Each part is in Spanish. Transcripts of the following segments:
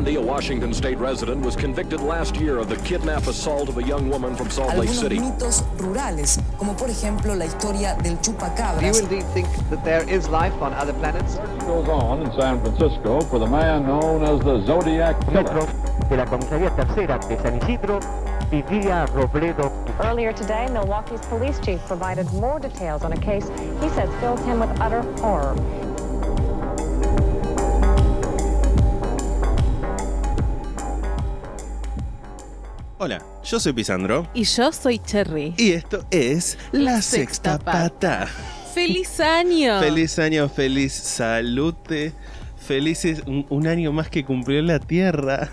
Bundy, a Washington state resident, was convicted last year of the kidnap assault of a young woman from Salt Lake City. mitos rurales, como por ejemplo la historia del Do you indeed think that there is life on other planets? goes on in San Francisco for the man known as the Zodiac Killer. De la comisaría tercera de San Isidro vivía Robledo. Earlier today, Milwaukee's police chief provided more details on a case he says fills him with utter horror. Hola, yo soy Pisandro Y yo soy Cherry. y esto es La Sexta Pata. ¡Feliz año! Feliz año, feliz salute, felices un, un año más que cumplió la Tierra.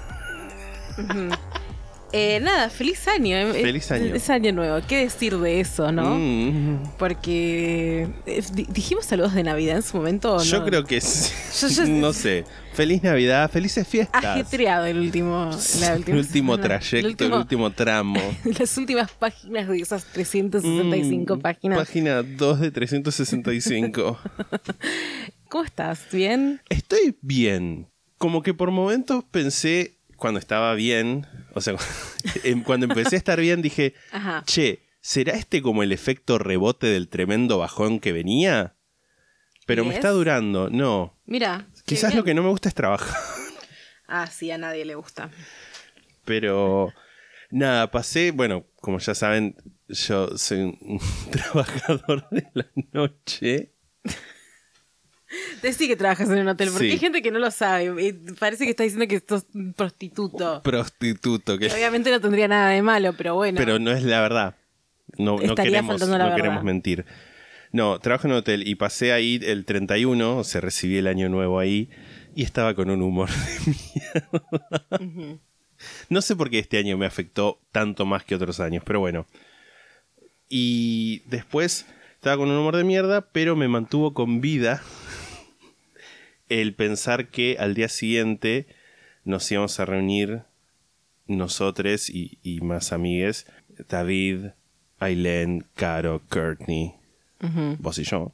Eh, nada, feliz año. eh, Feliz año. Es año nuevo. ¿Qué decir de eso, no? Mm, Porque eh, di- dijimos saludos de Navidad en su momento. ¿o yo no? creo que sí. Yo- yo- no sé. Feliz Navidad, felices fiestas. Ajetreado el último, la el último trayecto, el último tramo. Las últimas páginas de esas 365 Mm, páginas. Página 2 de 365. ¿Cómo estás? ¿Bien? Estoy bien. Como que por momentos pensé, cuando estaba bien, o sea, em- cuando empecé a estar bien, dije, Ajá. che, ¿será este como el efecto rebote del tremendo bajón que venía? Pero me ¿Y está es? durando, no. Mira. Quizás lo que no me gusta es trabajar. Ah, sí, a nadie le gusta. Pero nada, pasé, bueno, como ya saben, yo soy un trabajador de la noche. Decí que trabajas en un hotel, porque Sí. hay gente que no lo sabe. y Parece que está diciendo que sos un prostituto. Prostituto, que Obviamente no tendría nada de malo, pero bueno. Pero no es la verdad. No, no queremos, no verdad. queremos mentir. No, trabajo en un hotel y pasé ahí el 31, o sea, recibí el año nuevo ahí y estaba con un humor de mierda. No sé por qué este año me afectó tanto más que otros años, pero bueno. Y después estaba con un humor de mierda, pero me mantuvo con vida el pensar que al día siguiente nos íbamos a reunir nosotros y, y más amigues, David, Aileen, Caro, Courtney, vos y yo.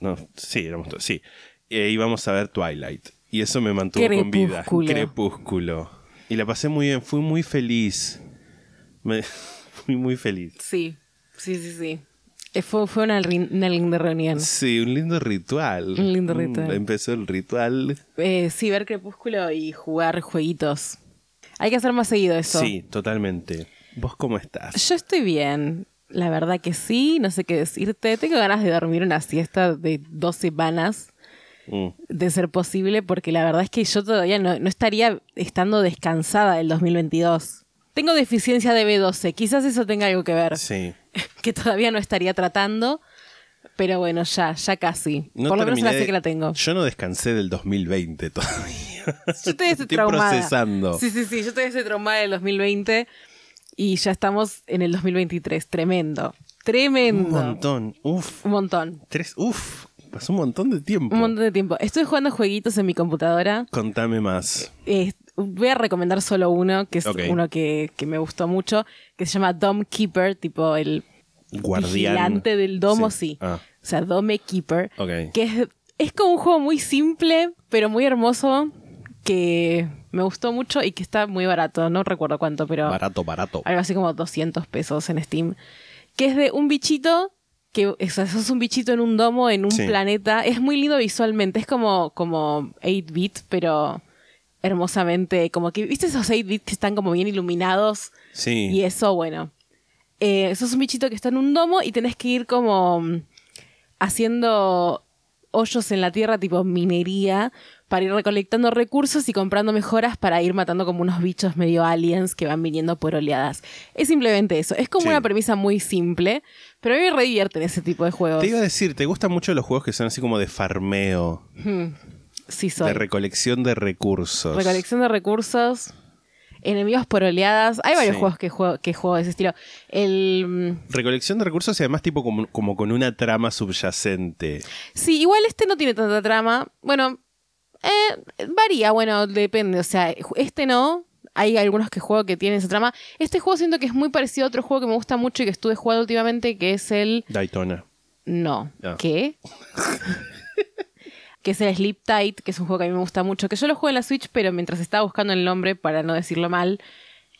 No, sí, éramos todos, sí. E íbamos a ver Twilight. Y eso me mantuvo con vida. Crepúsculo. Crepúsculo. Y la pasé muy bien, fui muy feliz. Me- fui muy feliz. Sí, sí, sí, sí. Eh, Fue, fue una, una linda reunión. Sí, un lindo ritual. Un lindo Mm, ritual. empezó el ritual. Eh, sí, ver Crepúsculo y jugar jueguitos. Hay que hacer más seguido eso. Sí, totalmente. ¿Vos cómo estás? Yo estoy bien. La verdad que sí, no sé qué decirte. Tengo ganas de dormir una siesta de dos semanas, Mm. de ser posible, porque la verdad es que yo todavía no, no estaría estando descansada del 2022. Tengo deficiencia de B12, quizás eso tenga algo que ver, Sí. Que todavía no estaría tratando, pero bueno, ya, ya casi. No Por lo menos la sé que la tengo. Yo no descansé del 2020 todavía. Yo estoy, Estoy traumada. procesando. Sí, sí, sí. Yo estoy ese traumada del 2020 y ya estamos en el 2023. Tremendo. Tremendo. Un montón. Uf. Un montón. Tres. Uf. Pasó un montón de tiempo. Un montón de tiempo. Estoy jugando jueguitos en mi computadora. Contame más. Eh, voy a recomendar solo uno, que es uno que, que me gustó mucho, que se llama Dome Keeper, tipo el Guardián. vigilante del domo, sí. Ah, O sea, Dome Keeper. ok. Que es, es como un juego muy simple, pero muy hermoso, que me gustó mucho y que está muy barato. No recuerdo cuánto, pero Barato, barato. algo así como 200 pesos en Steam. Que es de un bichito, que o sea, sos un bichito en un domo, en un Sí. planeta. Es muy lindo visualmente, es como, como 8-bit, pero hermosamente, como que, ¿viste esos 8-bits que están como bien iluminados? Sí. Y eso, bueno. Eh, sos un bichito que está en un domo y tenés que ir como mm, haciendo hoyos en la tierra, tipo minería, para ir recolectando recursos y comprando mejoras para ir matando como unos bichos medio aliens que van viniendo por oleadas. Es simplemente eso. Es como Sí. una premisa muy simple, pero a mí me re divierten ese tipo de juegos. Te iba a decir, ¿te gustan mucho los juegos que son así como de farmeo? Sí, soy. De recolección de recursos. Recolección de recursos. Enemigos por oleadas. Hay varios Sí. juegos que juego, que juego de ese estilo. El. mm, Recolección de recursos y además tipo como, como con una trama subyacente. Sí, igual este no tiene tanta trama. Bueno, eh, varía, bueno, depende. O sea, este no. Hay algunos que juego que tienen esa trama. Este juego siento que es muy parecido a otro juego que me gusta mucho y que estuve jugando últimamente, que es el... Daytona. No. Ah. ¿Qué? que es el Sleep Tight, que es un juego que a mí me gusta mucho, que yo lo juego en la Switch, pero mientras estaba buscando el nombre, para no decirlo mal,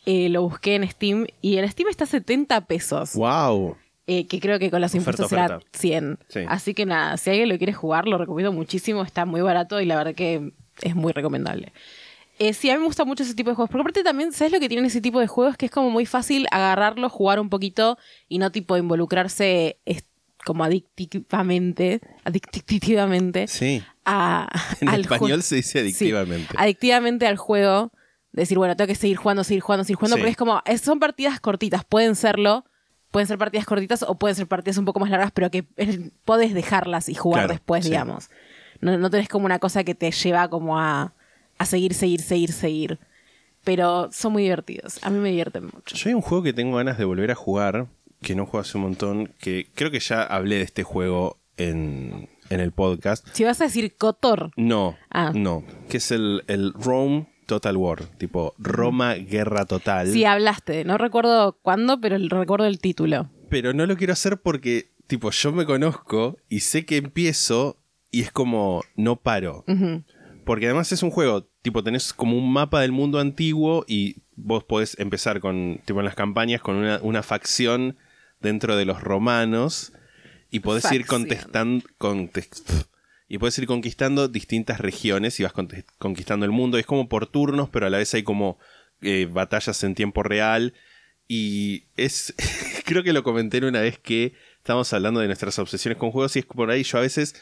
eh, lo busqué en Steam y en Steam está 70 pesos. ¡Wow! Eh, que creo que con los Oferta, impuestos será oferta. 100. Sí. Así que nada, si alguien lo quiere jugar, lo recomiendo muchísimo, está muy barato y la verdad que es muy recomendable. Eh, sí, a mí me gusta mucho ese tipo de juegos. Porque aparte también, ¿sabes lo que tienen ese tipo de juegos? Que es como muy fácil agarrarlo, jugar un poquito y no tipo involucrarse como adictivamente, adictivamente Sí. a, En al español se dice adictivamente. Sí, adictivamente al juego. Decir, bueno, tengo que seguir jugando, seguir jugando, seguir jugando. Sí. Porque es como, son partidas cortitas, pueden serlo. Pueden ser partidas cortitas o pueden ser partidas un poco más largas, pero que podés dejarlas y jugar Claro, después, sí. digamos. No, no tenés como una cosa que te lleva como a, a seguir, seguir, seguir, seguir. Pero son muy divertidos. A mí me divierten mucho. Yo hay un juego que tengo ganas de volver a jugar, que no juego hace un montón, que creo que ya hablé de este juego en, en el podcast. Si vas a decir Cotor, No, Ah. no, que es el, el Rome Total War, tipo Roma Guerra Total. sí hablaste. No recuerdo cuándo, pero recuerdo el título. Pero no lo quiero hacer porque, tipo, yo me conozco y sé que empiezo y es como, no paro. Porque además es un juego, tipo, tenés como un mapa del mundo antiguo y vos podés empezar con, tipo, en las campañas con una, una facción dentro de los romanos y podés ir contestando, y podés ir conquistando distintas regiones y vas conquistando el mundo. Es como por turnos, pero a la vez hay como eh, batallas en tiempo real. Y es, creo que lo comenté en una vez que estábamos hablando de nuestras obsesiones con juegos y es por ahí yo a veces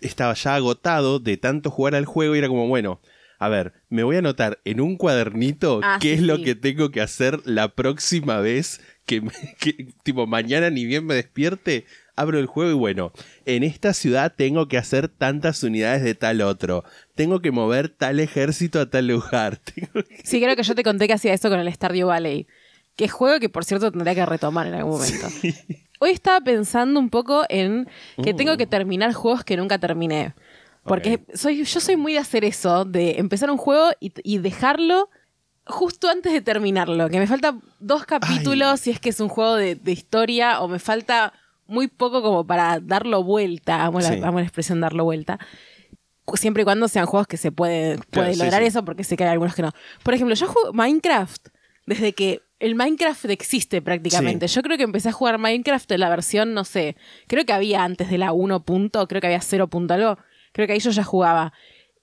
estaba ya agotado de tanto jugar al juego y era como, bueno, a ver, me voy a anotar en un cuadernito Ah, qué sí, es lo sí. que tengo que hacer la próxima vez que, me- que, tipo, mañana ni bien me despierte, abro el juego y bueno, en esta ciudad tengo que hacer tantas unidades de tal otro, tengo que mover tal ejército a tal lugar. tengo que- Sí, creo que yo te conté que hacía eso con el Stardew Valley. Que es juego que, por cierto, tendría que retomar en algún momento. Hoy estaba pensando un poco en que tengo que terminar juegos que nunca terminé. Porque soy, yo soy muy de hacer eso, de empezar un juego y, y dejarlo justo antes de terminarlo. Que me falta dos capítulos si es que es un juego de, de historia o me falta muy poco como para darlo vuelta. Amo la, Sí. amo la expresión darlo vuelta. Siempre y cuando sean juegos que se puede, puede lograr sí. eso, porque sé que hay algunos que no. Por ejemplo, yo juego Minecraft desde que el Minecraft existe prácticamente. Yo creo que empecé a jugar Minecraft en la versión, no sé, creo que había antes de la 1 punto, creo que había 0 punto algo. Creo que ahí yo ya jugaba.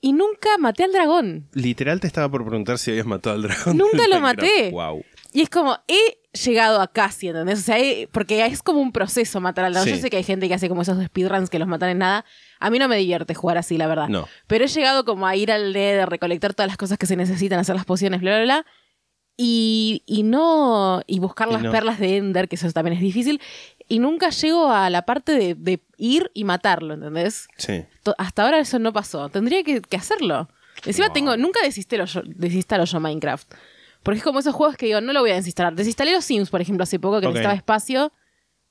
Y nunca maté al dragón. Literal te estaba por preguntar si habías matado al dragón. Nunca lo Minecraft. maté. Wow. Y es como, he llegado a casi, ¿entendés? O sea, he- porque es como un proceso matar al dragón. Sí. Yo sé que hay gente que hace como esos speedruns que los matan en nada. A mí no me divierte jugar así, la verdad. No. Pero he llegado como a ir al de recolectar todas las cosas que se necesitan, hacer las pociones, bla, bla, bla. Y, y no. Y buscar Y las no. perlas de Ender, que eso también es difícil. Y nunca llego a la parte de, de ir y matarlo, ¿entendés? Sí. To- Hasta ahora eso no pasó. Tendría que, que hacerlo. Encima tengo, nunca desinstalo yo, desinstalo yo Minecraft. Porque es como esos juegos que digo, no lo voy a desinstalar. Desinstalé los Sims, por ejemplo, hace poco que Ok. necesitaba espacio,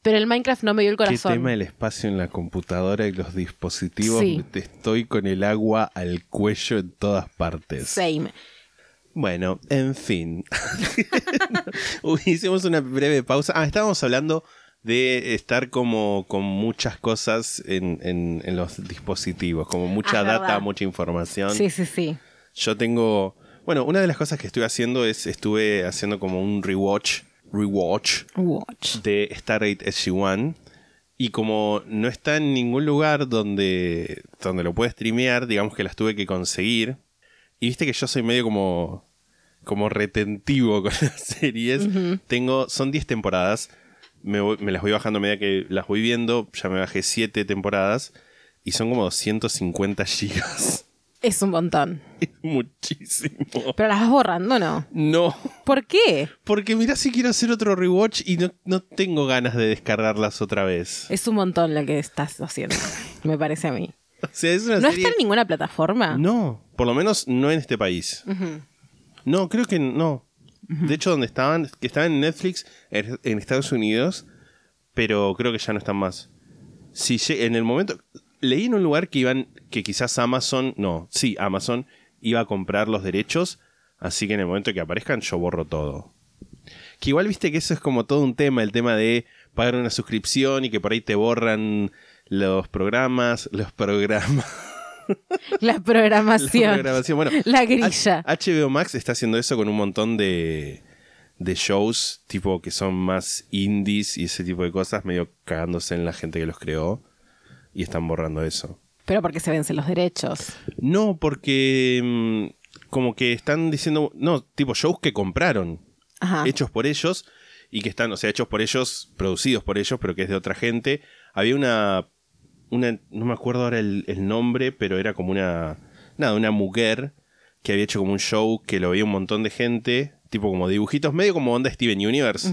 pero el Minecraft no me dio el ¿Qué corazón. tema el espacio en la computadora y los dispositivos? Sí. Te estoy con el agua al cuello en todas partes. Same. Bueno, en fin. Hicimos una breve pausa. Ah, estábamos hablando de estar como con muchas cosas en, en- en los dispositivos, como mucha Ah, data, verdad. mucha información. Sí, sí, sí. Yo tengo. Bueno, una de las cosas que estuve haciendo es. Estuve haciendo como un rewatch. Rewatch Watch. de Stargate SG-1. Y como no está en ningún lugar donde, donde lo puede streamear, digamos que las tuve que conseguir. Y viste que yo soy medio como, como retentivo con las series. Tengo, son 10 temporadas. Me, voy- me las voy bajando a medida que las voy viendo. Ya me bajé 7 temporadas. Y son como 250 gigas. Es un montón. Es muchísimo. Pero las vas borrando, ¿no? No. ¿Por qué? Porque mirá si quiero hacer otro rewatch y no, no tengo ganas de descargarlas otra vez. Es un montón lo que estás haciendo, me parece a mí. O sea, es una ¿No serie... está en ninguna plataforma? No, por lo menos no en este país. No, creo que no. De hecho, donde estaban, que estaban en Netflix en en Estados Unidos, pero creo que ya no están más. Si en el momento leí en un lugar que iban que quizás Amazon, no, sí, Amazon iba a comprar los derechos, así que en el momento que aparezcan yo borro todo. Que igual viste que eso es como todo un tema, el tema de pagar una suscripción y que por ahí te borran los programas, los programas. La programación. La programación. Bueno, La grilla. HBO Max está haciendo eso con un montón de, de shows, tipo que son más indies y ese tipo de cosas, medio cagándose en la gente que los creó. Y están borrando eso. Pero porque se vencen los derechos. No, porque mm, como que están diciendo, no, tipo shows que compraron, Ajá. hechos por ellos y que están, o sea, hechos por ellos, producidos por ellos, pero que es de otra gente. Había una, una no me acuerdo ahora el, el nombre, pero era como una, nada, una mujer que había hecho como un show que lo veía un montón de gente, tipo como dibujitos, medio como onda Steven Universe.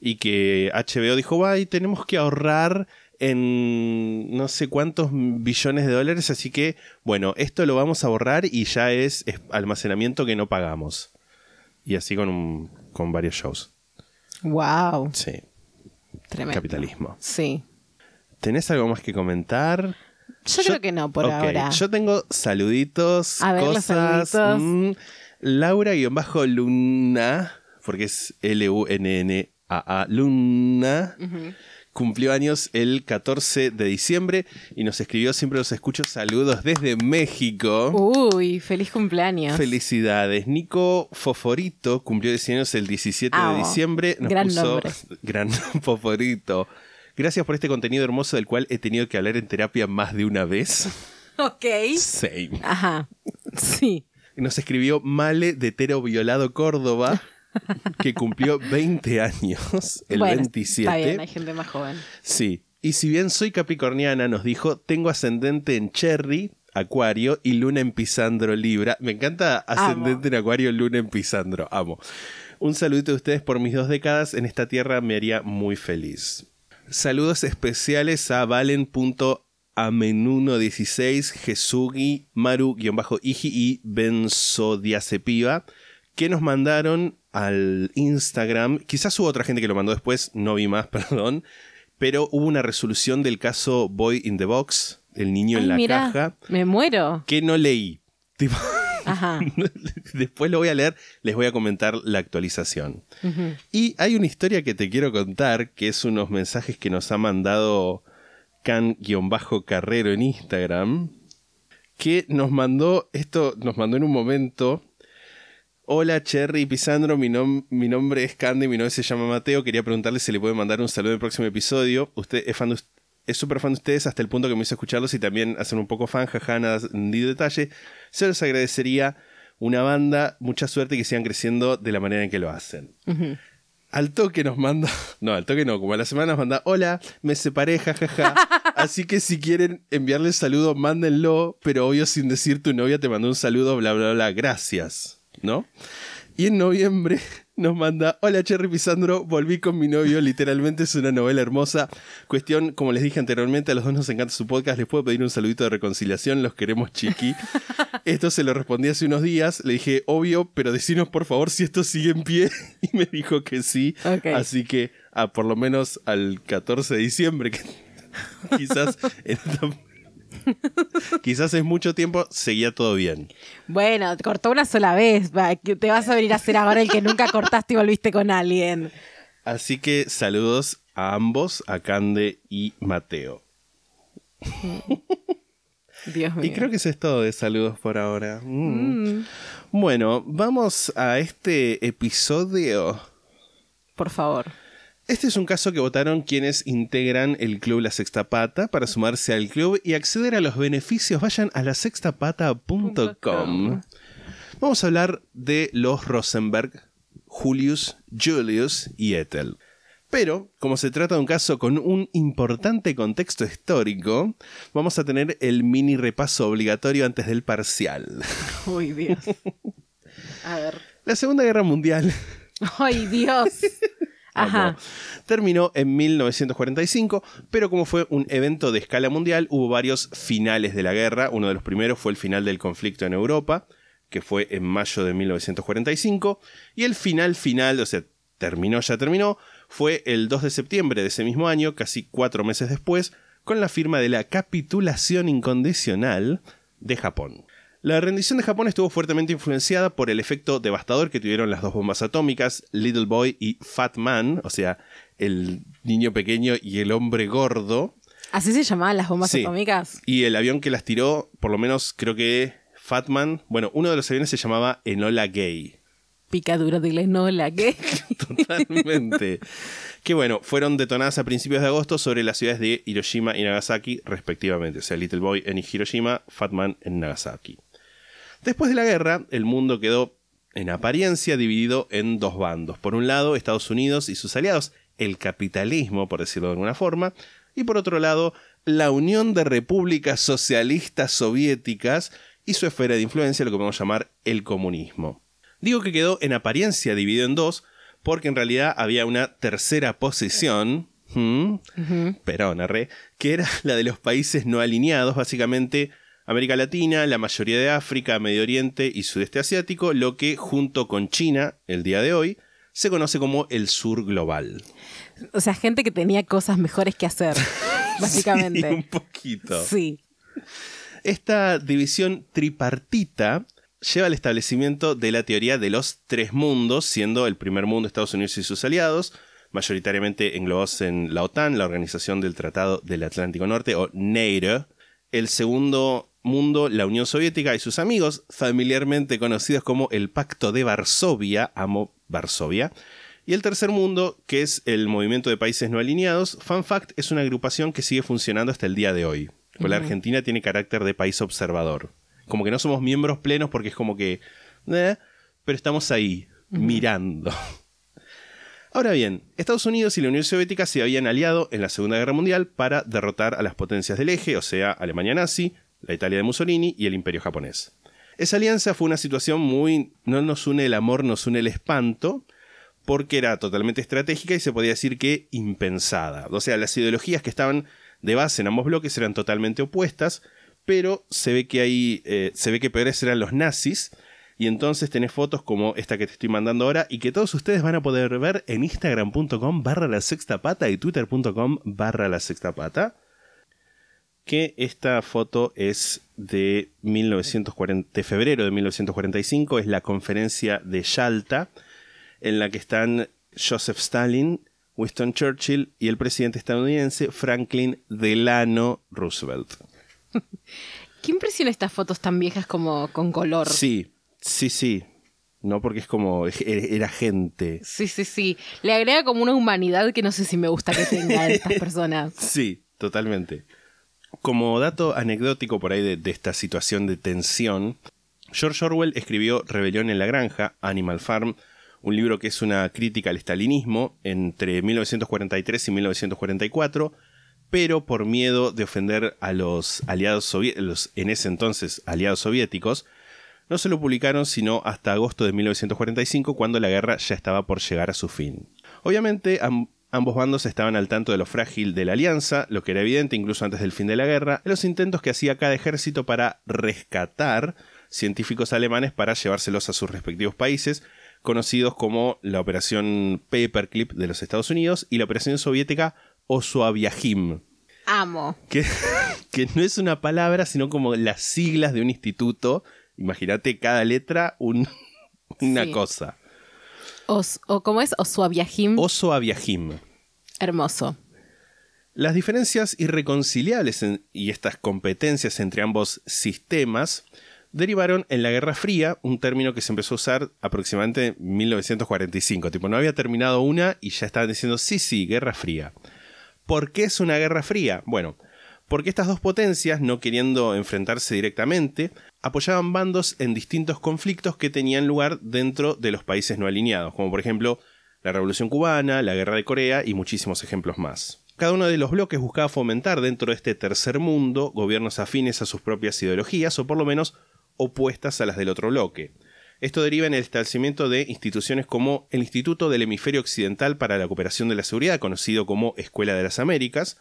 Y que HBO dijo, ay, tenemos que ahorrar en no sé cuántos billones de dólares, así que, bueno, esto lo vamos a borrar y ya es, es almacenamiento que no pagamos. Y así con, un- con varios shows. Wow. Sí, Tremendo. capitalismo. Sí. ¿Tenés algo más que comentar? Yo, creo que no por ahora. Yo tengo saluditos, A ver, cosas. saluditos. mm, Laura-Luna, porque es L-U-N-N-A-A, Luna. Cumplió años el 14 de diciembre y nos escribió, siempre los escucho, saludos desde México. Uy, feliz cumpleaños. Felicidades. Nico Foforito cumplió 10 años el 17 de diciembre. Nos Gran puso nombre. gran Foforito. Gracias por este contenido hermoso del cual he tenido que hablar en terapia más de una vez. Ok. Same. Ajá. Sí. Nos escribió Male de Tero Violado Córdoba, que cumplió 20 años el Bueno, 27. Está bien, hay gente más joven. Sí. Y si bien soy capricorniana, nos dijo, tengo ascendente en Cherry, Acuario y Luna en Pisandro Libra. Me encanta ascendente en Acuario, Luna en Pisandro. Amo. Un saludito de ustedes por mis dos décadas en esta tierra me haría muy feliz. Saludos especiales a Valen.amenuno16, Jesugi, Maru-Iji y Benzodiazepiva, que nos mandaron al Instagram. Quizás hubo otra gente que lo mandó después, no vi más, perdón. Pero hubo una resolución del caso Boy in the Box, el niño en la mirá, caja, Me muero. que no leí. Tipo, Ajá. Después lo voy a leer, les voy a comentar la actualización. Y hay una historia que te quiero contar, que es unos mensajes que nos ha mandado Can-Carrero en Instagram, que nos mandó, esto nos mandó en un momento. Hola Cherry y Pisandro, mi, nom- mi nombre es Candy, mi nombre se llama Mateo. Quería preguntarle si le puede mandar un saludo en el próximo episodio. Usted es fan de es súper fan de ustedes hasta el punto que me hizo escucharlos y también hacen un poco fan, jaja, nada ni detalle. Se los agradecería una banda, mucha suerte y que sigan creciendo de la manera en que lo hacen. Al toque nos manda, no, al toque no, como a la semana nos manda, hola, me separé, jajaja. Así que si quieren enviarle saludo, mándenlo, pero obvio sin decir tu novia te mandó un saludo, bla, bla, bla, gracias, ¿no? Y en noviembre nos manda, hola Cherry Pisandro, volví con mi novio, literalmente es una novela hermosa. Cuestión, como les dije anteriormente, a los dos nos encanta su podcast, les puedo pedir un saludito de reconciliación, los queremos chiqui. Esto se lo respondí hace unos días, le dije, obvio, pero decinos por favor si esto sigue en pie. Y me dijo que sí. Así que, ah, por lo menos al 14 de diciembre, que quizás, en esta- quizás es mucho tiempo, seguía todo bien. Bueno, cortó una sola vez. Te vas a venir a hacer ahora el que nunca cortaste y volviste con alguien. Así que saludos a ambos, a Cande y Mateo. Dios mío. Y creo que eso es todo de saludos por ahora. Mm. Bueno, vamos a este episodio. Por favor. Este es un caso que votaron quienes integran el club La Sexta Pata. Para sumarse al club y acceder a los beneficios, vayan a lasextapata.com. Vamos a hablar de los Rosenberg, Julius, Julius y Ethel. Pero, como se trata de un caso con un importante contexto histórico, vamos a tener el mini repaso obligatorio antes del parcial. Uy, Dios. A ver. La Segunda Guerra Mundial Ay, Dios. Terminó en 1945, pero como fue un evento de escala mundial, hubo varios finales de la guerra. Uno de los primeros fue el final del conflicto en Europa, que fue en mayo de 1945, y el final final, o sea, terminó, ya terminó, fue el 2 de septiembre de ese mismo año, casi cuatro meses después, con la firma de la capitulación incondicional de Japón. La rendición de Japón estuvo fuertemente influenciada por el efecto devastador que tuvieron las dos bombas atómicas, Little Boy y Fat Man, o sea, el niño pequeño y el hombre gordo, ¿Así se llamaban las bombas Sí. atómicas? Y el avión que las tiró, por lo menos creo que Fatman, bueno, uno de los aviones se llamaba Enola Gay. Picadura de la enola, ¿qué? Totalmente. que bueno, fueron detonadas a principios de agosto sobre las ciudades de Hiroshima y Nagasaki, respectivamente. O sea, Little Boy en Hiroshima, Fat Man en Nagasaki. Después de la guerra, el mundo quedó, en apariencia, dividido en dos bandos. Por un lado, Estados Unidos y sus aliados, el capitalismo, por decirlo de alguna forma, y por otro lado, la Unión de Repúblicas Socialistas Soviéticas y su esfera de influencia, lo que podemos llamar el comunismo. Digo que quedó en apariencia dividido en dos, porque en realidad había una tercera posición, ¿hmm? Perón, arre, que era la de los países no alineados, básicamente América Latina, la mayoría de África, Medio Oriente y Sudeste Asiático, lo que junto con China, el día de hoy, se conoce como el sur global. O sea, gente que tenía cosas mejores que hacer, Sí, un básicamente. poquito. Sí. Esta división tripartita lleva al establecimiento de la teoría de los tres mundos, siendo el primer mundo Estados Unidos y sus aliados, mayoritariamente englobados en la OTAN, la Organización del Tratado del Atlántico Norte, o NATO. El segundo mundo, la Unión Soviética y sus amigos, familiarmente conocidos como el Pacto de Varsovia, amo Varsovia. Y el tercer mundo, que es el Movimiento de Países No Alineados, Fun Fact, es una agrupación que sigue funcionando hasta el día de hoy. Pues la Argentina tiene carácter de país observador. Como que no somos miembros plenos porque es como que... eh, pero estamos ahí, mirando. Ahora bien, Estados Unidos y la Unión Soviética se habían aliado en la Segunda Guerra Mundial para derrotar a las potencias del eje, o sea, Alemania nazi, la Italia de Mussolini y el Imperio japonés. Esa alianza fue una situación muy... no nos une el amor, nos une el espanto, porque era totalmente estratégica y se podía decir que impensada. O sea, las ideologías que estaban de base en ambos bloques eran totalmente opuestas, pero se ve que ahí eh, se ve que peores eran los nazis. Y entonces tenés fotos como esta que te estoy mandando ahora y que todos ustedes van a poder ver en instagram.com barra la sexta pata y twitter.com barra la sexta pata. Que esta foto es de, 1940, de febrero de 1945, es la conferencia de Yalta, en la que están Joseph Stalin, Winston Churchill y el presidente estadounidense Franklin Delano Roosevelt. ¿Qué impresiona estas fotos tan viejas como con color? Sí, sí, sí. No, porque es como. Era gente. Sí, sí, sí. Le agrega como una humanidad que no sé si me gusta que tengan estas personas. Sí, totalmente. Como dato anecdótico por ahí de, esta situación de tensión, George Orwell escribió Rebelión en la Granja, Animal Farm, un libro que es una crítica al estalinismo entre 1943 y 1944, pero por miedo de ofender a los aliados soviéticos, en ese entonces aliados soviéticos, no se lo publicaron sino hasta agosto de 1945, cuando la guerra ya estaba por llegar a su fin. Obviamente, am- ambos bandos estaban al tanto de lo frágil de la alianza, lo que era evidente incluso antes del fin de la guerra, en los intentos que hacía cada ejército para rescatar científicos alemanes para llevárselos a sus respectivos países, conocidos como la Operación Paperclip de los Estados Unidos y la Operación Soviética Osoaviajim, Amo. que, que no es una palabra, sino como las siglas de un instituto. Imagínate cada letra un- una Sí. cosa. Os, o ¿Cómo es? Osuaviajim. Osoaviajim. Hermoso. Las diferencias irreconciliables en- y estas competencias entre ambos sistemas derivaron en la Guerra Fría, un término que se empezó a usar aproximadamente en 1945. Tipo, no había terminado una y ya estaban diciendo, sí, sí, Guerra Fría. ¿Por qué es una Guerra Fría? Bueno, porque estas dos potencias, no queriendo enfrentarse directamente, apoyaban bandos en distintos conflictos que tenían lugar dentro de los países no alineados, como por ejemplo la Revolución Cubana, la Guerra de Corea y muchísimos ejemplos más. Cada uno de los bloques buscaba fomentar dentro de este tercer mundo gobiernos afines a sus propias ideologías o por lo menos opuestas a las del otro bloque. Esto deriva en el establecimiento de instituciones como el Instituto del Hemisferio Occidental para la Cooperación de la Seguridad, conocido como Escuela de las Américas,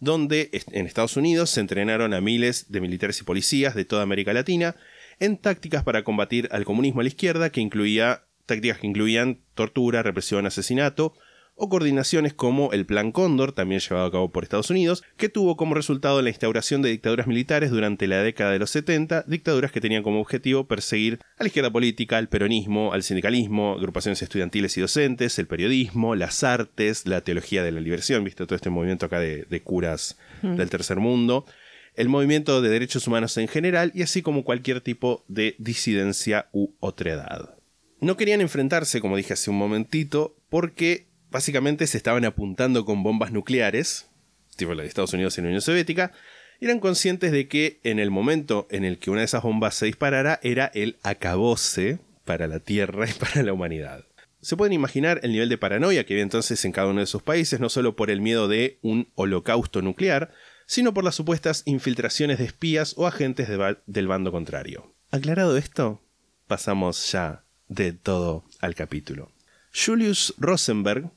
donde en Estados Unidos se entrenaron a miles de militares y policías de toda América Latina en tácticas para combatir al comunismo a la izquierda, que incluía tácticas que incluían tortura, represión, asesinato, o coordinaciones como el Plan Cóndor, también llevado a cabo por Estados Unidos, que tuvo como resultado la instauración de dictaduras militares durante la década de los 70, dictaduras que tenían como objetivo perseguir a la izquierda política, al peronismo, al sindicalismo, agrupaciones estudiantiles y docentes, el periodismo, las artes, la teología de la liberación, viste todo este movimiento acá de, de curas del tercer mundo, el movimiento de derechos humanos en general y así como cualquier tipo de disidencia u otredad. No querían enfrentarse, como dije hace un momentito, porque básicamente se estaban apuntando con bombas nucleares, tipo la de Estados Unidos y la Unión Soviética, y eran conscientes de que en el momento en el que una de esas bombas se disparara era el acabose para la Tierra y para la humanidad. Se pueden imaginar el nivel de paranoia que había entonces en cada uno de esos países, no solo por el miedo de un holocausto nuclear, sino por las supuestas infiltraciones de espías o agentes del bando contrario. Aclarado esto, pasamos ya de todo al capítulo. Julius Rosenberg,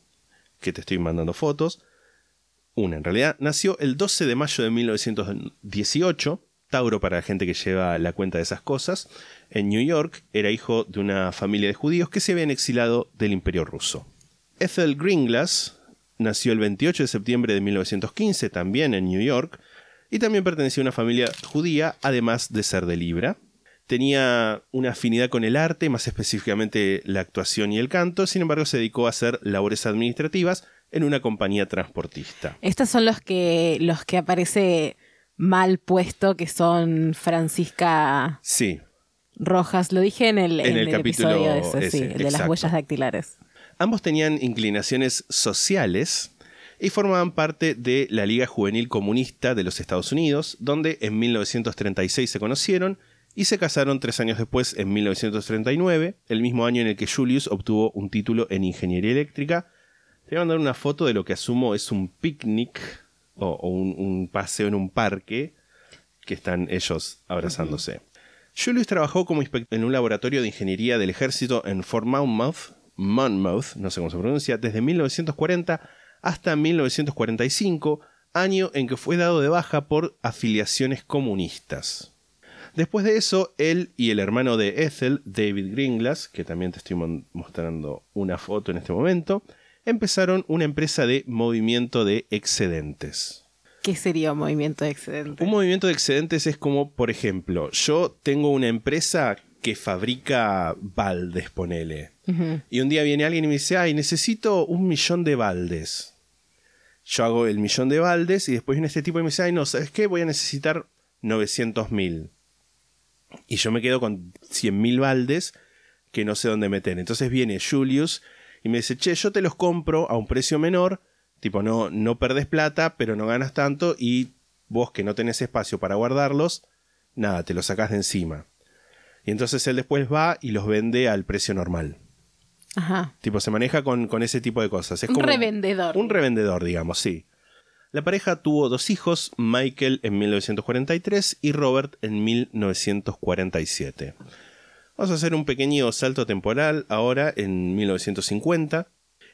que te estoy mandando fotos, una en realidad, nació el 12 de mayo de 1918, Tauro para la gente que lleva la cuenta de esas cosas, en New York, era hijo de una familia de judíos que se habían exilado del imperio ruso. Ethel Greenglass nació el 28 de septiembre de 1915, también en New York, y también pertenecía a una familia judía, además de ser de Libra. Tenía una afinidad con el arte, más específicamente la actuación y el canto, sin embargo se dedicó a hacer labores administrativas en una compañía transportista. Estos son los que, los que aparece mal puesto, que son Francisca Sí, Rojas. Lo dije en el, En en el el capítulo episodio ese, sí, el de las huellas dactilares. Ambos tenían inclinaciones sociales y formaban parte de la Liga Juvenil Comunista de los Estados Unidos, donde en 1936 se conocieron y se casaron tres años después, en 1939, el mismo año en el que Julius obtuvo un título en Ingeniería Eléctrica. Te voy a mandar una foto de lo que asumo es un picnic o, o un, un paseo en un parque que están ellos abrazándose. Julius trabajó como inspector en un laboratorio de ingeniería del ejército en Fort Monmouth, Monmouth, no sé cómo se pronuncia, desde 1940 hasta 1945, año en que fue dado de baja por afiliaciones comunistas. Después de eso, él y el hermano de Ethel, David Greenglass, que también te estoy mostrando una foto en este momento, empezaron una empresa de movimiento de excedentes. ¿Qué sería un movimiento de excedente? Un movimiento de excedentes es como, por ejemplo, yo tengo una empresa que fabrica baldes, ponele. Y un día viene alguien y me dice, ay, necesito un millón de baldes. Yo hago el millón de baldes y después viene este tipo y me dice, ay, no, ¿sabes qué? Voy a necesitar 900 mil. Y yo me quedo con 100 mil baldes que no sé dónde meter. Entonces viene Julius y me dice, che, yo te los compro a un precio menor, tipo, no, no perdés plata, pero no ganas tanto y vos que no tenés espacio para guardarlos, nada, te los sacás de encima. Y entonces él después va y los vende al precio normal. Ajá. Tipo, se maneja con, con ese tipo de cosas. Es Un como revendedor. Un revendedor, digamos, sí. La pareja tuvo dos hijos, Michael en 1943 y Robert en 1947. Vamos a hacer un pequeño salto temporal ahora en 1950.